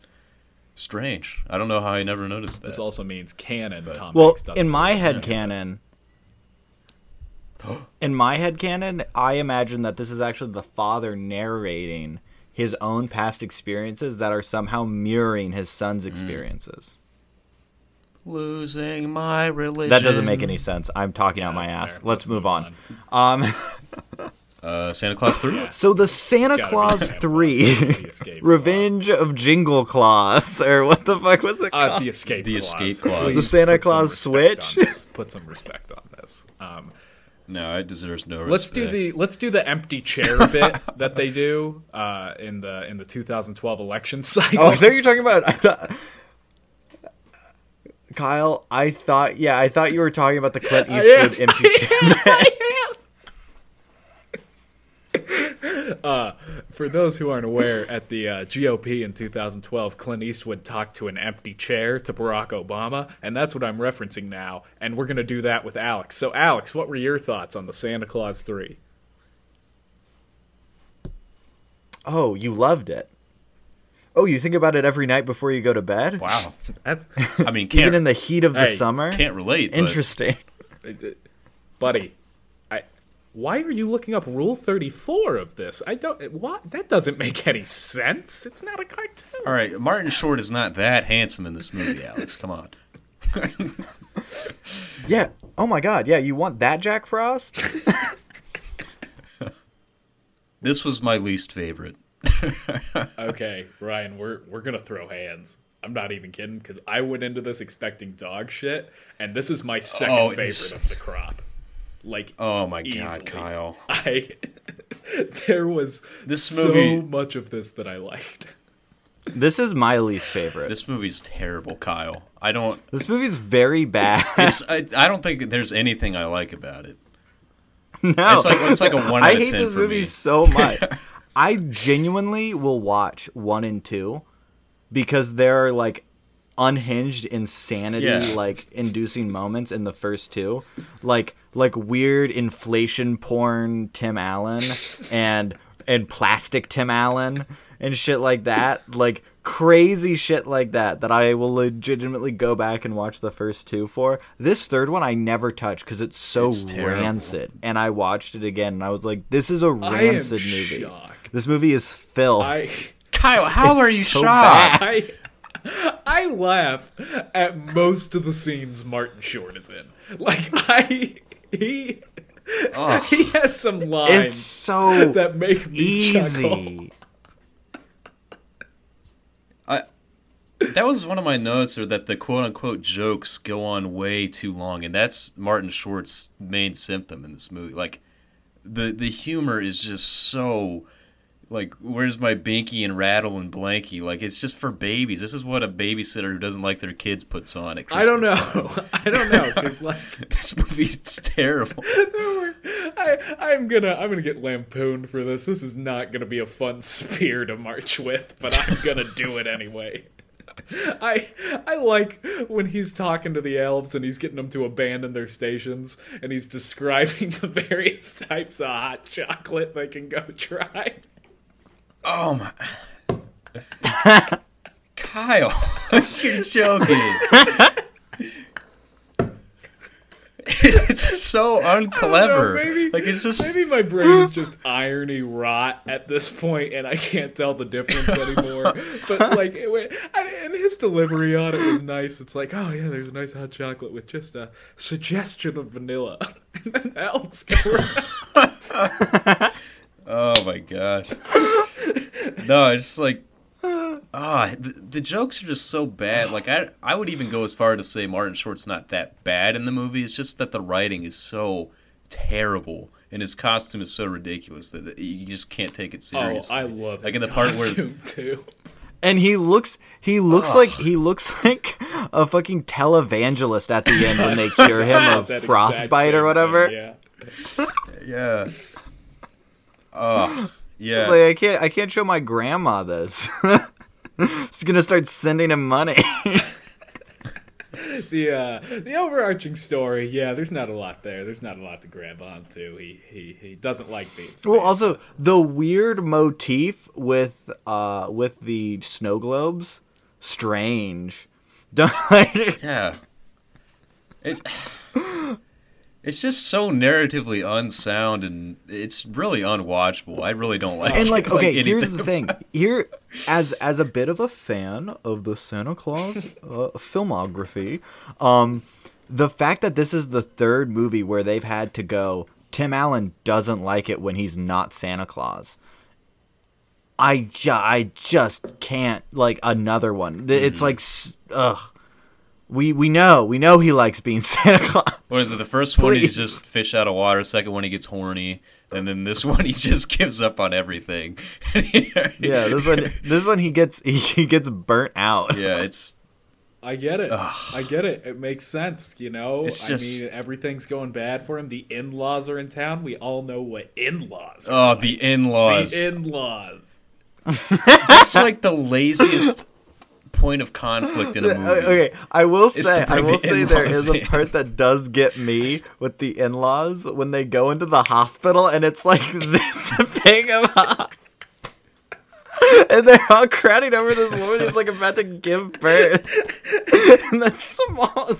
strange. I don't know how I never noticed that. this also means canon. Tom Well, Hanks in my head Santa. canon, in my head canon, I imagine that this is actually the father narrating his own past experiences that are somehow mirroring his Mm. son's experiences. Losing my religion. That doesn't make any sense. I'm talking out my That's ass. fair. Let's, move on. Um, Uh, Santa Clause three. so the Santa Clause Santa three, the escape Revenge of Jingle Claus, or what the fuck was it Uh, called? the escape The clause. escape clause. Please The Santa put some Claus respect switch? on this. Put some respect on this. Um, No, it deserves no respect. let's do the let's do the empty chair bit that they do uh, in the in the 2012 election cycle. Oh, I thought you were talking about. I thought, Kyle, I thought, yeah, I thought you were talking about the Clint am. Eastwood empty chair. uh, for those who aren't aware, at the uh, GOP in 2012, Clint Eastwood talked to an empty chair to Barack Obama, and that's what I'm referencing now. And we're gonna do that with Alex. So, Alex, what were your thoughts on the Santa Clause three? Oh, you loved it. Oh, you think about it every night before you go to bed? Wow. That's I mean, can't Even in the heat of the Hey, summer? can't relate. but Interesting. buddy. I. Why are you looking up Rule Thirty Four of this? I don't. What? That doesn't make any sense. It's not a cartoon. All right, Martin Short is not that handsome in this movie, Alex. Come on. Yeah. Oh my God. Yeah. You want that Jack Frost? This was my least favorite. Okay, Ryan, we're we're gonna throw hands. I'm not even kidding because I went into this expecting dog shit, and this is my second Oh, favorite of the crop. Like, Oh my god. Kyle. I there was This so movie- much of this that I liked. this is my least favorite. This, This movie's terrible, Kyle. I don't. This movie's very bad. It's. I, I don't think there's anything I like about it. no. It's like it's like a one out I of hate ten this movie me. so much. I genuinely will watch one and two because there are like unhinged insanity Yeah. like inducing moments in the first two. Like like weird inflation porn Tim Allen and and plastic Tim Allen and shit like that. Like crazy shit like that that I will legitimately go back and watch the first two for. This third one I never touch because it's so It's rancid. And I watched it again and I was like, this is a I am rancid movie. shocked. This movie is filth. I Kyle, how are you so shocked? bad. I I laugh at most of the scenes Martin Short is in. Like I he he has some lines it's so that make me chuckle. easy. I, that was one of my notes, or that the quote unquote jokes go on way too long, and that's Martin Short's main symptom in this movie. Like, the the humor is just so. Like, where's my Binky and Rattle and Blanky? Like, it's just for babies. This is what a babysitter who doesn't like their kids puts on at I don't know. I don't know because like This movie's terrible. were, I I'm gonna I'm gonna get lampooned for this. This is not gonna be a fun spear to march with, but I'm gonna do it anyway. I I like when he's talking to the elves and he's getting them to abandon their stations and he's describing the various types of hot chocolate they can go try. Oh my. Kyle, you're joking. it's so unclever. maybe- like it's just Maybe my brain's just irony rot at this point, and I can't tell the difference anymore. but like, it, went- I- and his delivery on it was nice. It's like, oh yeah, there's a nice hot chocolate with just a suggestion of vanilla, and then elves go around. Oh my gosh. No, it's just like ah, the, the jokes are just so bad. Like I, I would even go as far to say Martin Short's not that bad in the movie. It's just that the writing is so terrible and his costume is so ridiculous that you just can't take it seriously. Oh. I love Like his in the part where- too. And he looks he looks like he looks like a fucking televangelist at the end when they cure him of frostbite or whatever. thing, yeah. yeah. Oh, yeah. Like I can't I can't show my grandma this. She's gonna start sending him money. the uh, the overarching story, yeah, there's not a lot there. There's not a lot to grab onto. He he he doesn't like being. well, also the weird motif with uh with the snow globes, strange. Don't like, Yeah. It's it's just so narratively unsound and it's really unwatchable. I really don't like it. and it. like okay here's the thing here as as a bit of a fan of the santa claus uh, filmography um the fact that this is the third movie where they've had to go tim allen doesn't like it when he's not santa claus i ju- i just can't like another one it's like ugh we we know we know he likes being santa claus What is it? The first one he's just fish out of water. Second one he gets horny, and then this one he just gives up on everything. yeah this one this one he gets he, he gets burnt out yeah, it's I get it. I get it. It makes sense, you know. It's I mean, everything's going bad for him. The in-laws are in town. We all know what in-laws. Are. oh the in-laws. The in-laws. That's like the laziest point of conflict in a movie. Okay, I will say, I will the say there a part that does get me with the in-laws when they go into the hospital and it's like this big of a and they're all crowding over this woman who's like about to give birth. and that's small.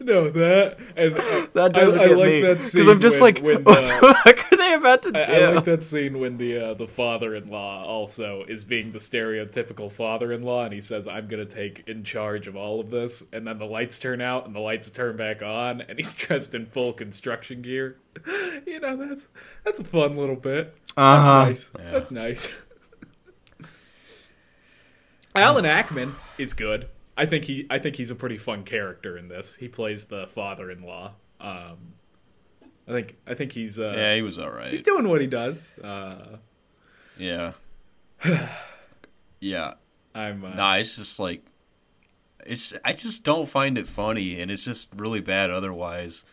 No, that and uh, That doesn't I, I like me that because I'm just when, like, when what the- the fuck are they about to do? I, I like that scene when the uh, the father-in-law also is being the stereotypical father-in-law, and he says, "I'm gonna take in charge of all of this," and then the lights turn out and the lights turn back on, and he's dressed in full construction gear. You know, that's that's a fun little bit. That's Uh-huh. nice. That's nice. Alan Arkin is good. I think he I think he's a pretty fun character in this. He plays the father-in-law. Um, I think I think he's uh, Yeah, he was all right. he's doing what he does. Uh, Yeah. yeah. I'm uh, Nah, it's just like it's I just don't find it funny and it's just really bad otherwise.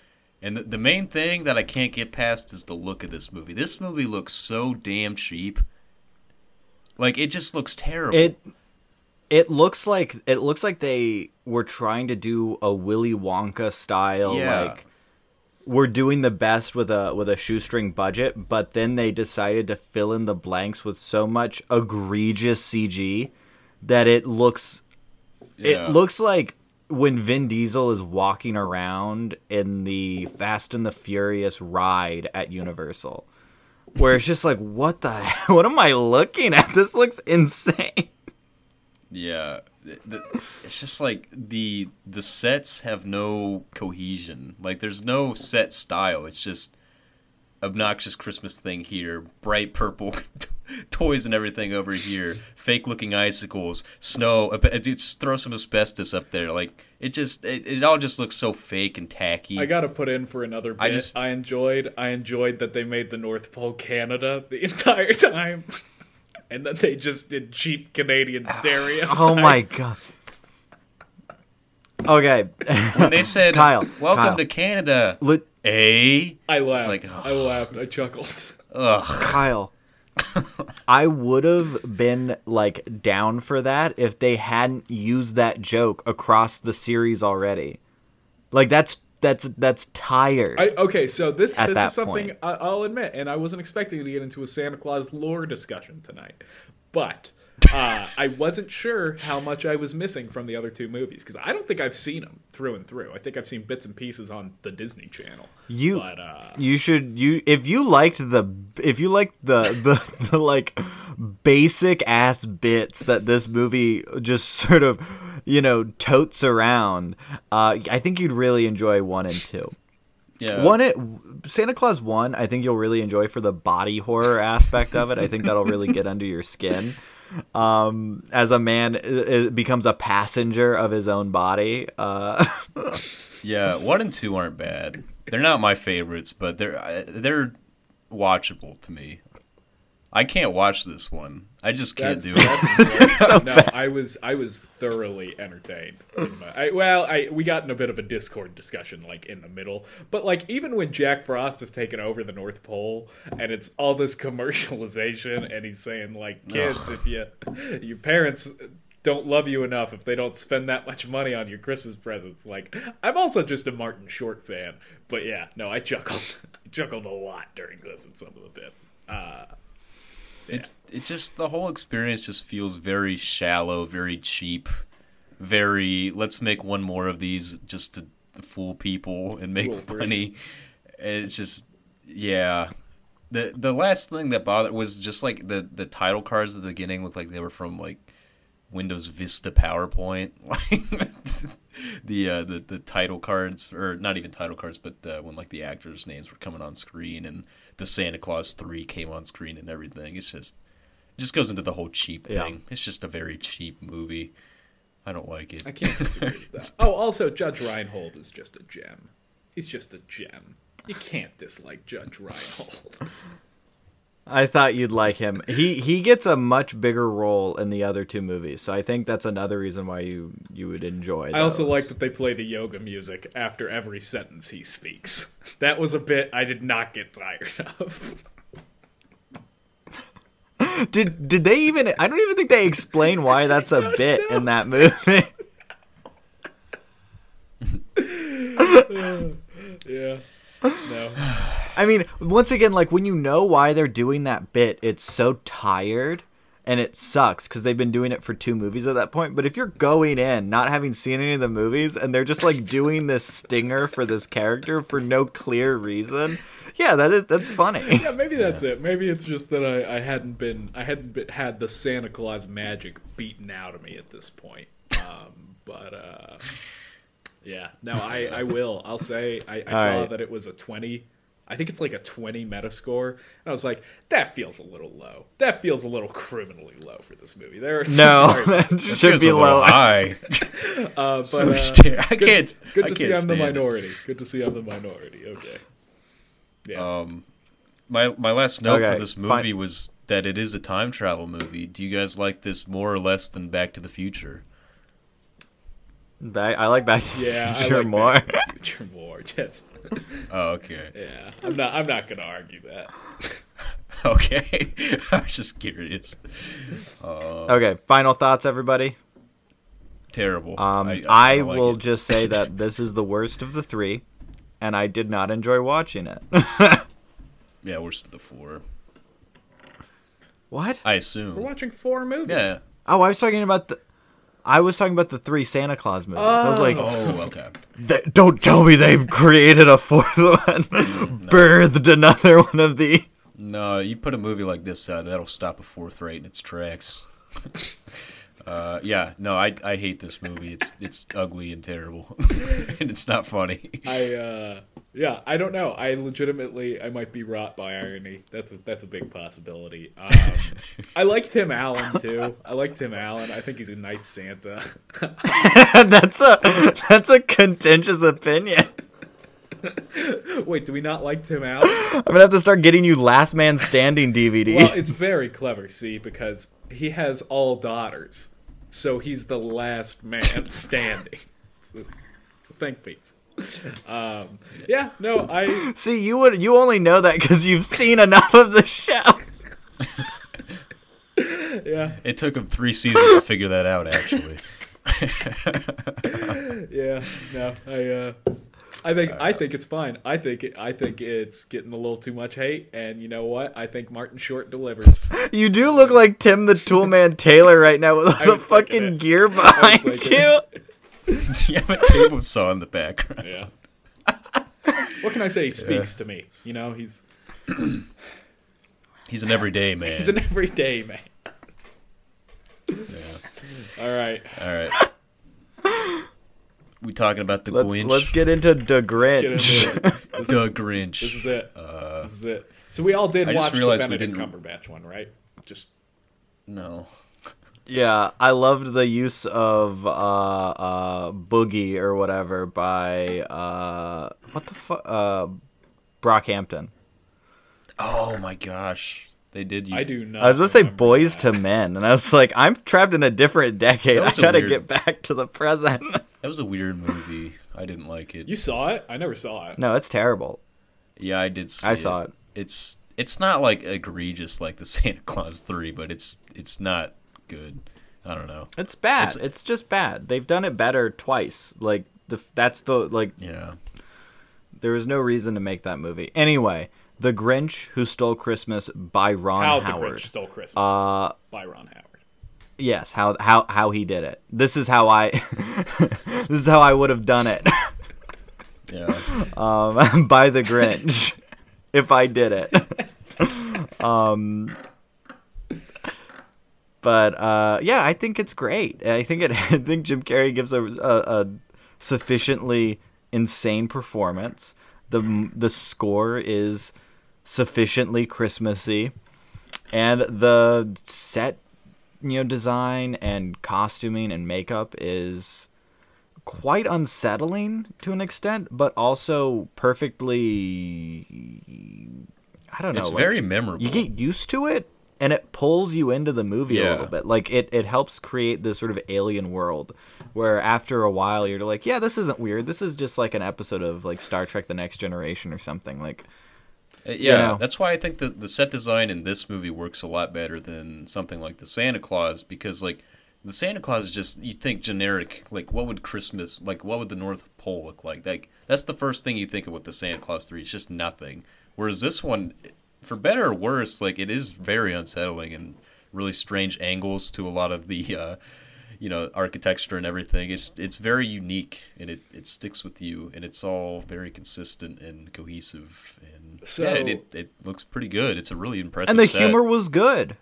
And the, the main thing that I can't get past is the look of this movie. This movie looks so damn cheap. Like it just looks terrible. It it looks like it looks like they were trying to do a Willy Wonka style Yeah. like we're doing the best with a with a shoestring budget, but then they decided to fill in the blanks with so much egregious CG that it looks Yeah. it looks like when Vin Diesel is walking around in the Fast and the Furious ride at Universal. Where it's just like, what the what am I looking at? This looks insane. Yeah, it's just like the the sets have no cohesion. Like there's no set style. It's just obnoxious Christmas thing here, bright purple toys and everything over here, fake looking icicles, snow. Just throw some asbestos up there. Like it just it, it all just looks so fake and tacky. I gotta put in for another bit. I I enjoyed I enjoyed that they made the North Pole Canada the entire time. And then they just did cheap Canadian stereotypes. Oh my god. Okay. when they said, Kyle, "Welcome Kyle. to Canada," Lit- a eh? I laughed. like, I laughed. I chuckled. ugh. Kyle. I would have been like down for that if they hadn't used that joke across the series already. Like that's that's that's tired. I, okay, so this this is something point. I, I'll admit, and I wasn't expecting to get into a Santa Claus lore discussion tonight, but uh, I wasn't sure how much I was missing from the other two movies because I don't think I've seen them through and through. I think I've seen bits and pieces on the Disney Channel. you but uh, you should you if you liked the if you liked the the, the like basic ass bits that this movie just sort of you know totes around uh i think you'd really enjoy one and two Yeah. one it santa claus one i think you'll really enjoy for the body horror aspect of it i think that'll really get under your skin um as a man i- i- becomes a passenger of his own body uh Yeah, one and two aren't bad. They're not my favorites, but they're uh, they're watchable to me. I can't watch this one. I just can't That's, do it. important. no, I was I was thoroughly entertained. I, well, I we got in a bit of a Discord discussion like in the middle, but like even when Jack Frost has taken over the North Pole and it's all this commercialization, and he's saying like, kids, if you your parents don't love you enough if they don't spend that much money on your Christmas presents. Like, I'm also just a Martin Short fan, but yeah, no, I chuckled, I chuckled a lot during this and some of the bits. Uh, it, it just the whole experience just feels very shallow, very cheap, very let's make one more of these just to fool people and make Fool money. And it's just yeah. The the last thing that bothered was just like the the title cards at the beginning looked like they were from like Windows Vista PowerPoint, like the uh, the the title cards, or not even title cards, but uh, when like the actors' names were coming on screen and the Santa Clause three came on screen and everything. It's just it just goes into the whole cheap Yeah. thing. It's just a very cheap movie. I don't like it. I can't disagree with that. Oh, also, Judge Reinhold is just a gem. He's just a gem. You can't dislike Judge Reinhold. I thought you'd like him. He he gets a much bigger role in the other two movies, so I think that's another reason why you you would enjoy. It. I also like that they play the yoga music after every sentence he speaks. That was a bit I did not get tired of. Did did they even? I don't even think they explain why that's a bit in that movie. Yeah. No. I mean, once again, like when you know why they're doing that bit, it's so tired and it sucks because they've been doing it for two movies at that point. But if you're going in not having seen any of the movies and they're just like doing this stinger for this character for no clear reason, yeah, that is that's funny. Yeah, maybe that's it. Maybe it's just that I, I hadn't been I hadn't been, had the Santa Claus magic beaten out of me at this point. Um, but uh, yeah, no, I, I will. I'll say I, I saw right. that it was a twenty. I think it's like a twenty Metascore, and I was like, that feels a little low. That feels a little criminally low for this movie. There are some No, parts, that should be low. high. uh, but uh, I good, can't- Good I to see can't I'm the stand it. minority. Good to see I'm the minority. Okay. Yeah. Um, my my last note Okay, for this fine. movie was that it is a time travel movie. Do you guys like this more or less than Back to the Future? Back, I like Back to the yeah, I Future like more. Back to the Future more. Just Oh, okay. yeah, I'm not. I'm not gonna argue that. Okay. I was just curious. okay, final thoughts, everybody. Terrible. Um, I, I, don't like will it. just say that this is the worst of the three, and I did not enjoy watching it. Yeah, worst of the four. what? I assume We're watching four movies. Yeah. Oh, I was talking about the. I was talking about the three Santa Claus movies. I was oh. like, Oh, okay. "Th- don't tell me they've created a fourth one, mm, birthed another one of these. No, you put a movie like this out, that'll stop a fourth rate in its tracks. uh, yeah, no, I I hate this movie. It's it's ugly and terrible, and it's not funny. I uh yeah, I don't know. I legitimately I might be rot by irony. That's a that's a big possibility. Um, I like Tim Allen too. I like Tim Allen. I think he's a nice Santa. that's a that's a contentious opinion. Wait, do we not like Tim Allen? I'm gonna have to start getting you Last Man Standing DVD. Well, it's very clever, see, because he has all daughters, so he's the last man standing. It's, it's, it's a think piece. Um, yeah, no, I See, you would you only know that because you've seen enough of the show. yeah It took him three seasons to figure that out. Actually, yeah no I uh I think I uh, think it's fine. I think it, I think it's getting a little too much hate, and you know what? I think Martin Short delivers. You do look like Tim the Toolman Taylor right now with all the fucking gear behind you. you have a table saw in the background. Yeah. what can I say? He speaks to me. You know, he's He's an everyday man. he's an everyday man. Yeah. All right. All right. We talking about the Let's Grinch? let's get into the Grinch. into the is, Grinch. this is it. this is it. So we all did I watch the realized Benedict didn't- Cumberbatch one, right? Just no. yeah, I loved the use of uh uh Boogie or whatever by uh what the fuck uh Brockhampton. Oh my gosh, they did. You. I do not. I was gonna say Boys that. to Men, and I was like, I'm trapped in a different decade. I gotta weird- get back to the present. That was a weird movie. I didn't like it. You saw it? I never saw it. no, it's terrible. yeah, I did. See I saw it. It's it's not like egregious like the Santa Clause three, but it's it's not good. I don't know. It's bad. It's, It's- just bad. They've done it better twice. Like the that's the like Yeah. there was no reason to make that movie. Anyway, The Grinch Who Stole Christmas by Ron How the Grinch Stole Christmas Uh by Ron Howard. Yes, how how how he did it. This is how I this is how I would have done it. Yeah. um by The Grinch if I did it. um but uh yeah, I think it's great. I think it I think Jim Carrey gives a a, a sufficiently insane performance. The the score is sufficiently Christmassy, and the set, you know, design and costuming and makeup is quite unsettling to an extent, but also perfectly. I don't know. It's like, very memorable. You get used to it, and it pulls you into the movie a little bit. Like it, it helps create this sort of alien world where after a while you're like, yeah, this isn't weird. This is just like an episode of like Star Trek: The Next Generation or something. Like, Uh, yeah, know. that's why I think the the set design in this movie works a lot better than something like the Santa Claus because like the Santa Claus is just you think generic like what would Christmas like what would the North Pole look like like that's the first thing you think of with the Santa Clause three it's just nothing whereas this one for better or worse like it is very unsettling and really strange angles to a lot of the uh, you know architecture and everything. It's it's very unique and it, it sticks with you and it's all very consistent and cohesive and So- yeah, it, it, it looks pretty good. It's a really impressive. and the set. humor was good.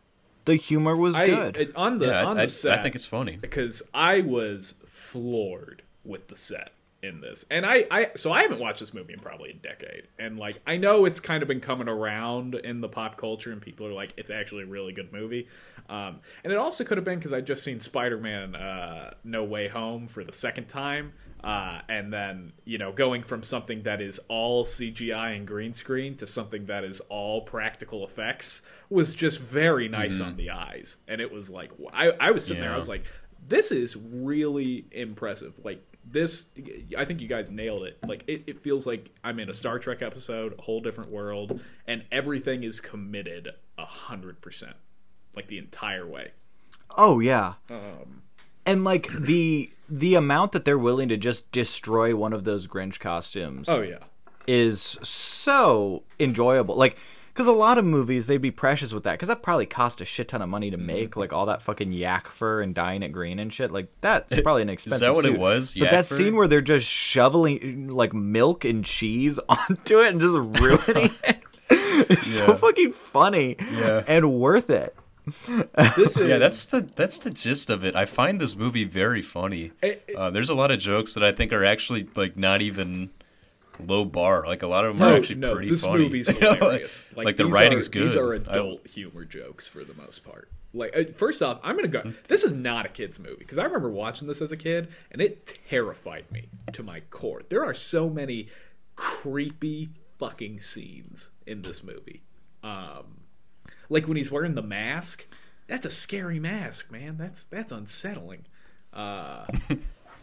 The humor was I, good. it- on the yeah, on I, the I, set. I think it's funny. because I was floored with the set in this. And I, I so I haven't watched this movie in probably a decade. And like I know it's kind of been coming around in the pop culture and people are like it's actually a really good movie. Um, and it also could have been because I just seen Spider-Man uh, No Way Home for the second time. Uh, and then you know going from something that is all CGI and green screen to something that is all practical effects was just very nice on the eyes, and it was like I, I was sitting there, I was like, this is really impressive. Like this, I think you guys nailed it. Like it, it feels like I'm in a Star Trek episode, a whole different world, and everything is committed a hundred percent, like the entire way. oh yeah. Um, and like the the amount that they're willing to just destroy one of those Grinch costumes oh yeah, is so enjoyable. Like, because a lot of movies they'd be precious with that because that probably cost a shit ton of money to mm-hmm. make. Like all that fucking yak fur and dyeing it green and shit. Like that's probably an expensive. is that what it suit. was, But yak that fur? scene where they're just shoveling like milk and cheese onto it and just ruining it. It's so fucking funny Yeah. and worth it. This is Yeah, that's the that's the gist of it. I find this movie very funny. It- it- uh, there's a lot of jokes that I think are actually like not even low bar. Like a lot of them no, are actually no. pretty This funny. movie's know, like- hilarious. like, the writing's are, good. These are I- adult humor jokes for the most part. Like uh, first off, I'm gonna go. This is not a kids movie because I remember watching this as a kid and it terrified me to my core. There are so many creepy fucking scenes in this movie. Um, like when he's wearing the mask. That's a scary mask, man. That's that's unsettling. Uh,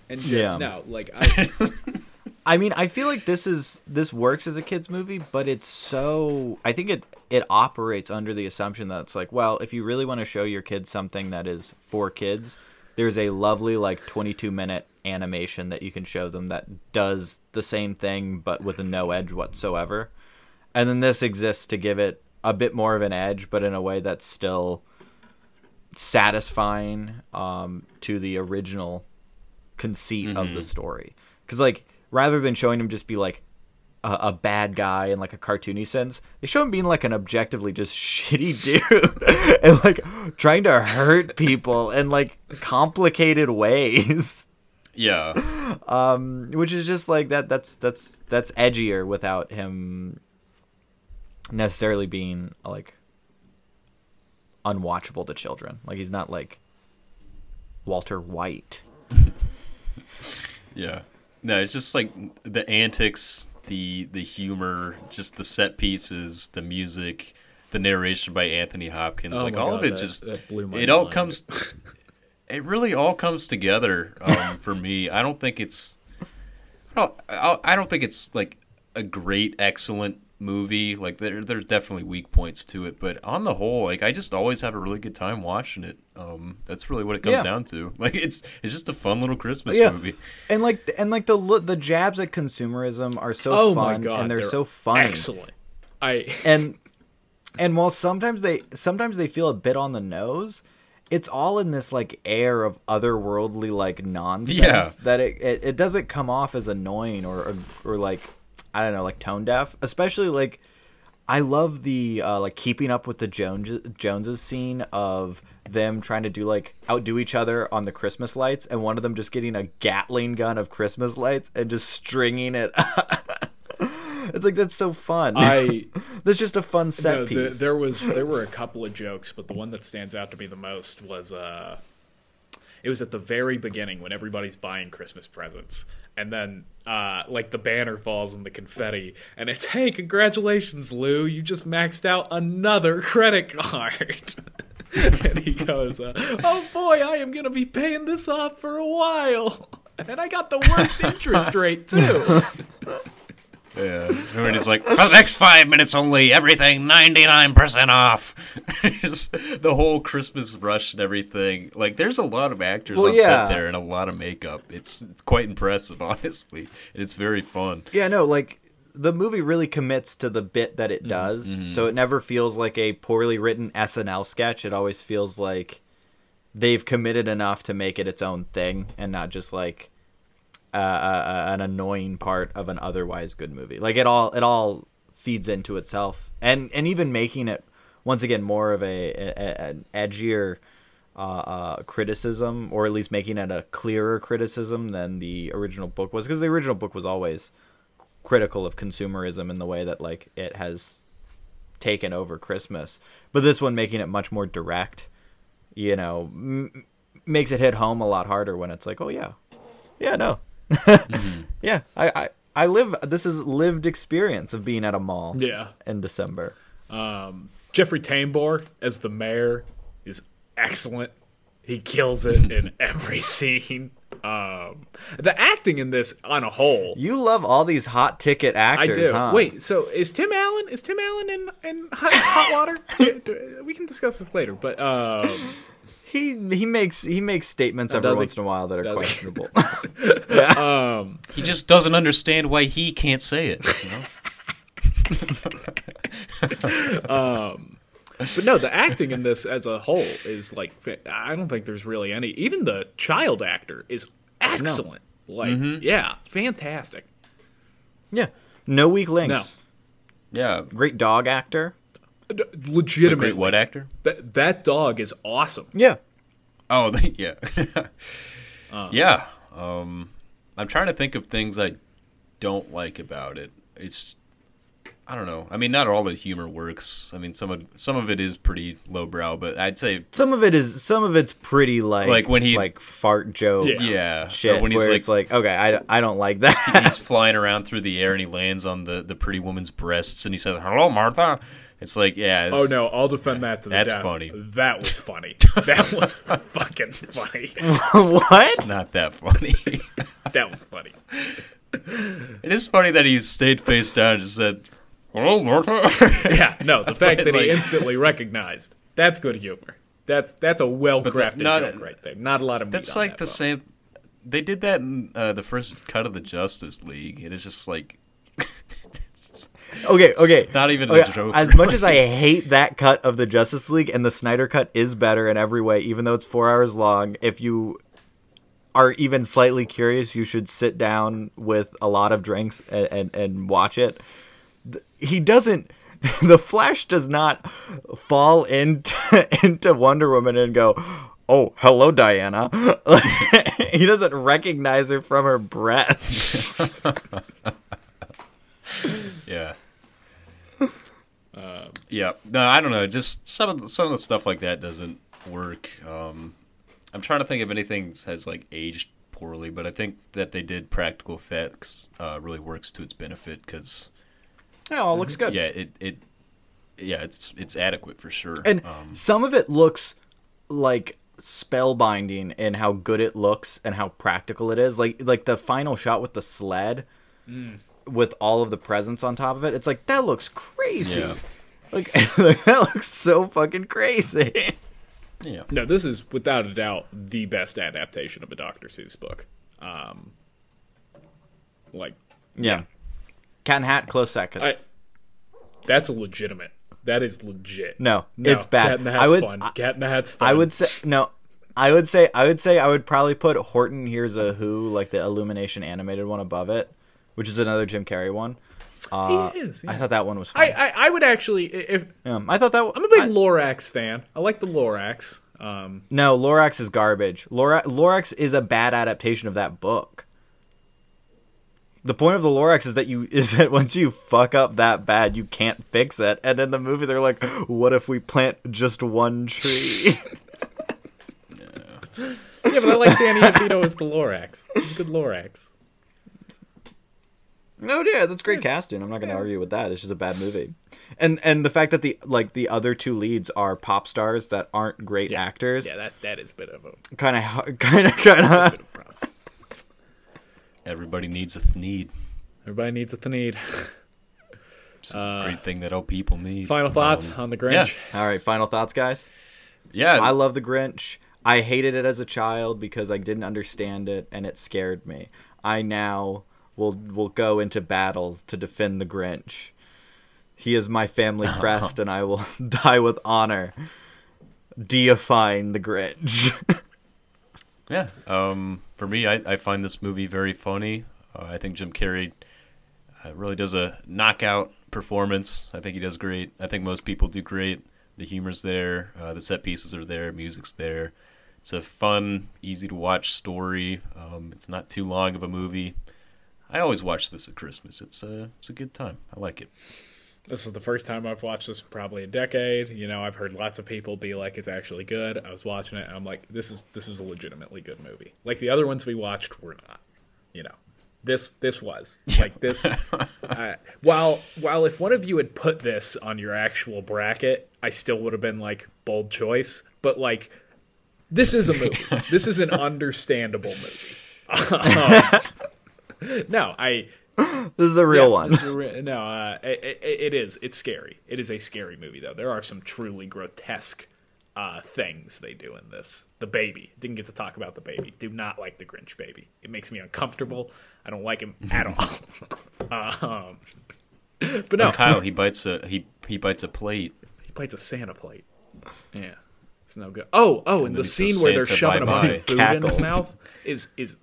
and Yeah. no, like I, I mean, I feel like this is this works as a kids movie, but it's so I think it it operates under the assumption that it's like, well, if you really want to show your kids something that is for kids, there's a lovely like 22 minute animation that you can show them that does the same thing but with a no edge whatsoever. And then this exists to give it a bit more of an edge, but in a way that's still satisfying um, to the original conceit of the story. Because like rather than showing him just be like a, a bad guy in like a cartoony sense, they show him being like an objectively just shitty dude and like trying to hurt people in like complicated ways. yeah, Um, which is just like that. That's that's that's edgier without him necessarily being like unwatchable to children. Like he's not like Walter White. yeah. No, it's just like the antics, the the humor, just the set pieces, the music, the narration by Anthony Hopkins. Oh like all God, of it that- just that blew my it all comes it really all comes together um, for me. I don't think it's I don't, I I don't think it's like a great excellent movie. Like there there's definitely weak points to it, but on the whole, like I just always have a really good time watching it. Um, that's really what it comes Yeah. down to. Like it's it's just a fun little Christmas Yeah. movie. And like and like the the jabs at consumerism are so oh fun my god, and they're, so funny. Excellent. I And and while sometimes they sometimes they feel a bit on the nose, it's all in this like air of otherworldly like nonsense Yeah. that it, it it doesn't come off as annoying or or, or like I don't know like tone deaf. Especially like I love the uh, like keeping up with the Jones Joneses scene of them trying to do like outdo each other on the Christmas lights, and one of them just getting a Gatling gun of Christmas lights and just stringing it. it's like that's so fun. I that's just a fun set no, the, piece. there was there were a couple of jokes, but the one that stands out to me the most was uh it was at the very beginning when everybody's buying Christmas presents. And then uh like the banner falls and the confetti and it's hey, congratulations, Lou, you just maxed out another credit card. and he goes, uh, "Oh boy, I am going to be paying this off for a while." And I got the worst interest rate too. Yeah. And he's like, for the next five minutes only, everything 99% off. The whole Christmas rush and everything. Like, there's a lot of actors Well, on yeah. set there and a lot of makeup. It's quite impressive, honestly. And it's very fun. Yeah, no, like the movie really commits to the bit that it mm, does, mm-hmm. so it never feels like a poorly written SNL sketch. It always feels like they've committed enough to make it its own thing and not just like an annoying part of an otherwise good movie. Like it all it all feeds into itself, and and even making it once again more of a, a an edgier uh, uh, criticism, or at least making it a clearer criticism than the original book was, because the original book was always critical of consumerism in the way that like it has taken over Christmas, but this one making it much more direct, you know, m- makes it hit home a lot harder when it's like, oh yeah, yeah, no, yeah, I, I I live. This is lived experience of being at a mall Yeah. in December. Um, Jeffrey Tambor as the mayor is excellent. He kills it in every scene. Um, the acting in this, on a whole, You love all these hot ticket actors. I do. huh? Wait, so is Tim Allen? Is Tim Allen in in hot, hot water? We can discuss this later, but um, he he makes he makes statements every once in a while that are Does he? questionable. um, He just doesn't understand why he can't say it. You know? but no, the acting in this as a whole is like I don't think there's really any. Even the child actor is excellent. Like, yeah, fantastic. yeah, no weak links. No. Yeah. Great dog actor. D- The Legitimately, great what actor? That that dog is awesome. Yeah, Oh, they, yeah. yeah. Um, I'm trying to think of things I don't like about it. It's I don't know. I mean, not all the humor works. I mean, some of some of it is pretty lowbrow, but I'd say some of it is some of it's pretty like Like when he- like fart joke Yeah. yeah. shit But when he's where like, it's like okay I, I don't like that. he's flying around through the air and he lands on the the pretty woman's breasts and he says, "Hello, Martha." It's like, yeah. It's, Oh no, I'll defend that to the That's death. funny. That was funny. That was fucking funny. what? It's Not that funny. That was funny. it is funny that he stayed face down and just said, "Hello, Martha." Yeah, no, the fact that he instantly recognized that's good humor. That's that's a well crafted not- joke right there. Not a lot of meat That's on like that the bone. same. They did that in uh, the first cut of the Justice League. It is just like Okay, okay. not even a joke. As much as I hate that cut of the Justice League, and the Snyder cut is better in every way, even though it's four hours long. If you are even slightly curious, you should sit down with a lot of drinks and and, and watch it. He doesn't. The Flash does not fall into into Wonder Woman and go, "Oh, hello, Diana." he doesn't recognize her from her breath. yeah. Yeah. No, I don't know. Just some of the, some of the stuff like that doesn't work. Um, I'm trying to think of anything that has like aged poorly, but I think that they did practical effects uh, really works to its benefit because Yeah, all looks good. yeah, it it yeah, it's it's adequate for sure. And um, some of it looks like spellbinding in how good it looks and how practical it is. Like like the final shot with the sled with all of the presents on top of it. It's like that looks crazy. Yeah. Like, like, that looks so fucking crazy. yeah. No, this is without a doubt the best adaptation of a Dr. Seuss book. Um, like, Yeah. Cat and Hat close second. I, that's a legitimate. That is legit. no, No, it's bad. Cat in the I Hat's would fun. I, Cat in the Hat's fun. I would say no. I would say I would say I would probably put Horton Hears a Who like the Illumination animated one above it, which is another Jim Carrey one. Uh, He is, I thought that one was fun. I, I, I would actually if I thought that I'm a big I- Lorax fan. I like the Lorax. Um, no, Lorax is garbage. Lora, Lorax is a bad adaptation of that book. The point of the Lorax is that you is that once you fuck up that bad, you can't fix it. And in the movie, they're like, "What if we plant just one tree?" yeah, but I like Danny DeVito as the Lorax. He's a good Lorax. No, yeah, that's great casting. I'm not going to argue with that. It's just a bad movie, and and the fact that the like the other two leads are pop stars that aren't great Yeah. actors, Yeah, that that is a bit of a, kind of, kind of, kind of. bit of problem. Everybody needs a th- Everybody needs a need. It's a great thing that all people need. Uh, Final thoughts Um, on the Grinch? Yeah. All right, final thoughts, guys. Yeah, I love the Grinch. I hated it as a child because I didn't understand it and it scared me. I now will will go into battle to defend the Grinch. He is my family crest, and I will die with honor, deifying the Grinch. Yeah. Um, for me, I, I find this movie very funny. Uh, I think Jim Carrey uh, really does a knockout performance. I think he does great. I think most people do great. The humor's there. Uh, the set pieces are there. Music's there. It's a fun, easy to watch story. Um, it's not too long of a movie. I always watch this at Christmas. It's a it's a good time. I like it. This is the first time I've watched this in probably a decade. You know, I've heard lots of people be like, "It's actually good." I was watching it, and I'm like, "This is this is a legitimately good movie." Like the other ones we watched were not. You know, this this was like this. uh, while while if one of you had put this on your actual bracket, I still would have been like bold choice. But like, this is a movie. this is an understandable movie. Um, no, I this is a real yeah, one. a re- no, uh, it, it, it is. It's scary. It is a scary movie, though. There are some truly grotesque uh, things they do in this. The baby. Didn't get to talk about the baby. Do not like the Grinch baby. It makes me uncomfortable. I don't like him at all. um, but no, Kyle, he bites a he he bites a plate. he plays a Santa plate. Yeah, it's no good. Oh, oh, and, And the then it's a scene where they're shoving a bunch of food in his mouth is is.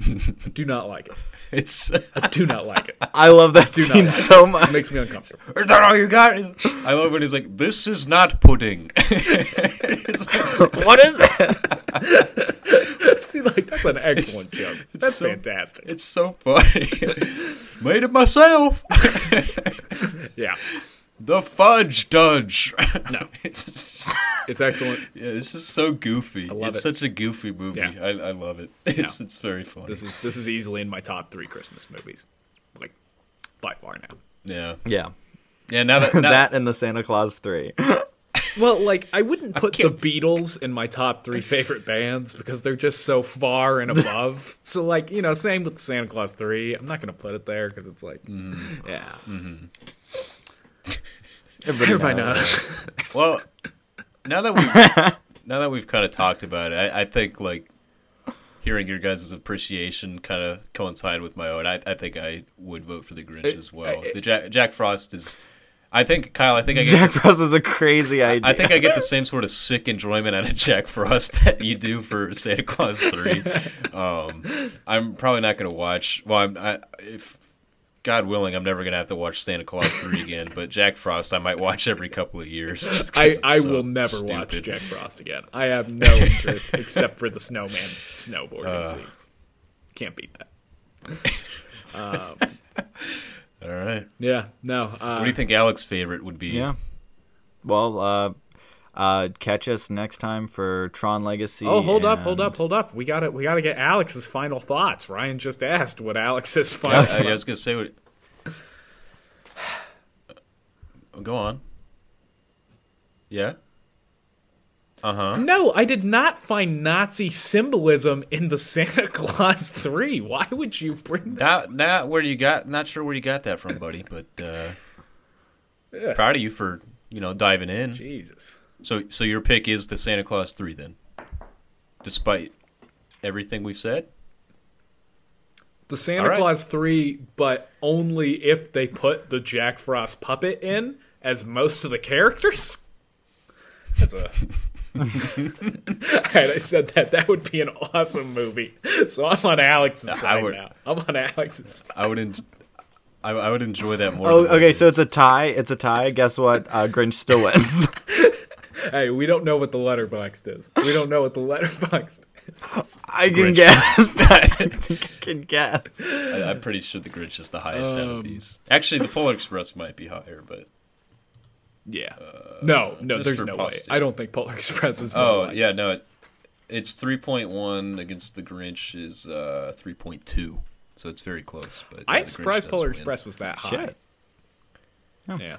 do not like it. It's I do not like it. I love that not scene like so much. It makes me uncomfortable. Is that all you got? I love when he's like, "This is not pudding." what is it? See, like that's an excellent joke. That's so- fantastic. it's so funny. Made it myself. Yeah, the fudge dudge. No. it's, it's it's excellent. yeah, it's just so goofy. love it's it. such a goofy movie. Yeah. I, I love it. It's it's very funny. This is this is easily in my top three Christmas movies, like by far now. yeah, Yeah, yeah. Now that, now, that and the Santa Clause three. Well, like I wouldn't put the Beatles in my top three favorite bands because they're just so far and above. so, like you know, same with Santa Clause three. I'm not gonna put it there because it's like, mm-hmm. yeah, mm-hmm. Everybody knows. well, now that we've now that we've kind of talked about it, I, I think like hearing your guys' appreciation kind of coincide with my own. I, I think I would vote for the Grinch as well. I- the Jack, Jack Frost is. I think Kyle. I think I get. Jack the- Frost is a crazy idea. I think I get the same sort of sick enjoyment out of Jack Frost that you do for Santa Clause Three. Um, I'm probably not going to watch. Well, I'm, I, if God willing, I'm never going to have to watch Santa Clause Three again. But Jack Frost, I might watch every couple of years. I, I so will never watch. Jack Frost again. I have no interest except for the snowman snowboarding Uh. scene. Can't beat that. All right. Yeah, no. Uh, What do you think Alex's favorite would be? Yeah. Well, uh, uh, catch us next time for Tron Legacy. Oh, hold up, hold up, hold up. We got to we got to get Alex's final thoughts. Ryan just asked what Alex's final. I, I was going to say what. Go on. Yeah. Uh huh. No, I did not find Nazi symbolism in the Santa Clause 3. Why would you bring that? Not not where you got. Not sure where you got that from, buddy. But uh, Yeah. proud of you for you know diving in. Jesus. So so your pick is the Santa Clause three then, despite everything we've said. The Santa All right. Clause 3, but only if they put the Jack Frost puppet in as most of the characters. That's a. Had I said that, that would be an awesome movie. So I'm on Alex's I side would- now. I'm on Alex's side. I would en- I, I would enjoy that more. Oh, okay. So it's a tie. It's a tie. Guess what? Uh, Grinch still wins. Hey, we don't know what the Letterboxd is. We don't know what the Letterboxd is. I can Grinch. guess. I can guess. I, I'm pretty sure the Grinch is the highest out Um, of these. Actually, the Polar Express might be higher, but Yeah. no, no, there's for no way. I don't think Polar Express is. oh like- yeah, no, it, it's 3.1 against the Grinch is uh, 3.2, so it's very close. But uh, I'm surprised does Polar win. Express was that high. Shit. Yeah.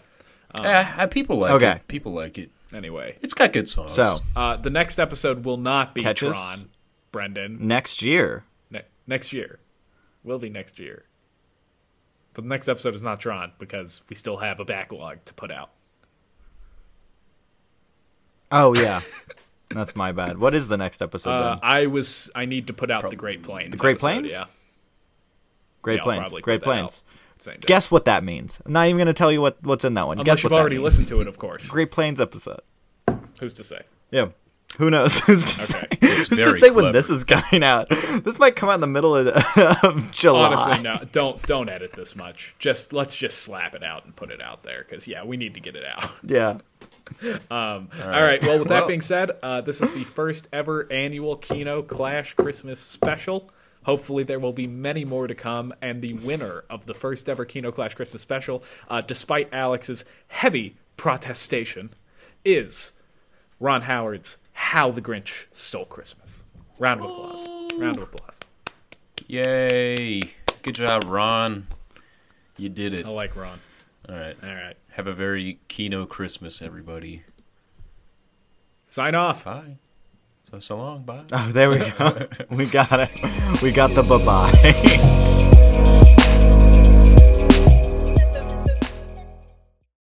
Yeah, uh, people like Okay. it. People like it. Anyway, It's got good songs. So uh, the next episode will not be Catch us? Tron, Brendan. next year. Ne- next year. Will be next year. But the next episode is not Tron because we still have a backlog to put out. Oh yeah, that's my bad. What is the next episode Uh, then? I was I need to put out the Great Plains. The Great episode, Plains? Yeah. Great Yeah, Plains. probably Great put out Plains. Same day. Guess what that means. I'm not even going to tell you what, what's in that one. Unless Guess you've what that already listened to it, of course. Great Plains episode. Who's to say? Yeah. Who knows? Who's to Okay. say? Who's to say when this is coming out? This might come out in the middle of, of July. Honestly, no. Don't don't edit this much. Just let's just slap it out and put it out there because yeah, we need to get it out. Yeah. Um, all, right. Well, with that Well- being said, uh, this is the first ever annual Kino Clash Christmas special. Hopefully, there will be many more to come. And the winner of the first ever Kino Clash Christmas special, uh, despite Alex's heavy protestation, is Ron Howard's "How the Grinch Stole Christmas." Round of applause. Round of applause. Yay! Good job, Ron. You did it. I like Ron. All right. All right. Have a very Kino Christmas, everybody. Sign off. Bye. So, long. Bye. Oh, there we go. we got it. We got the bye bye.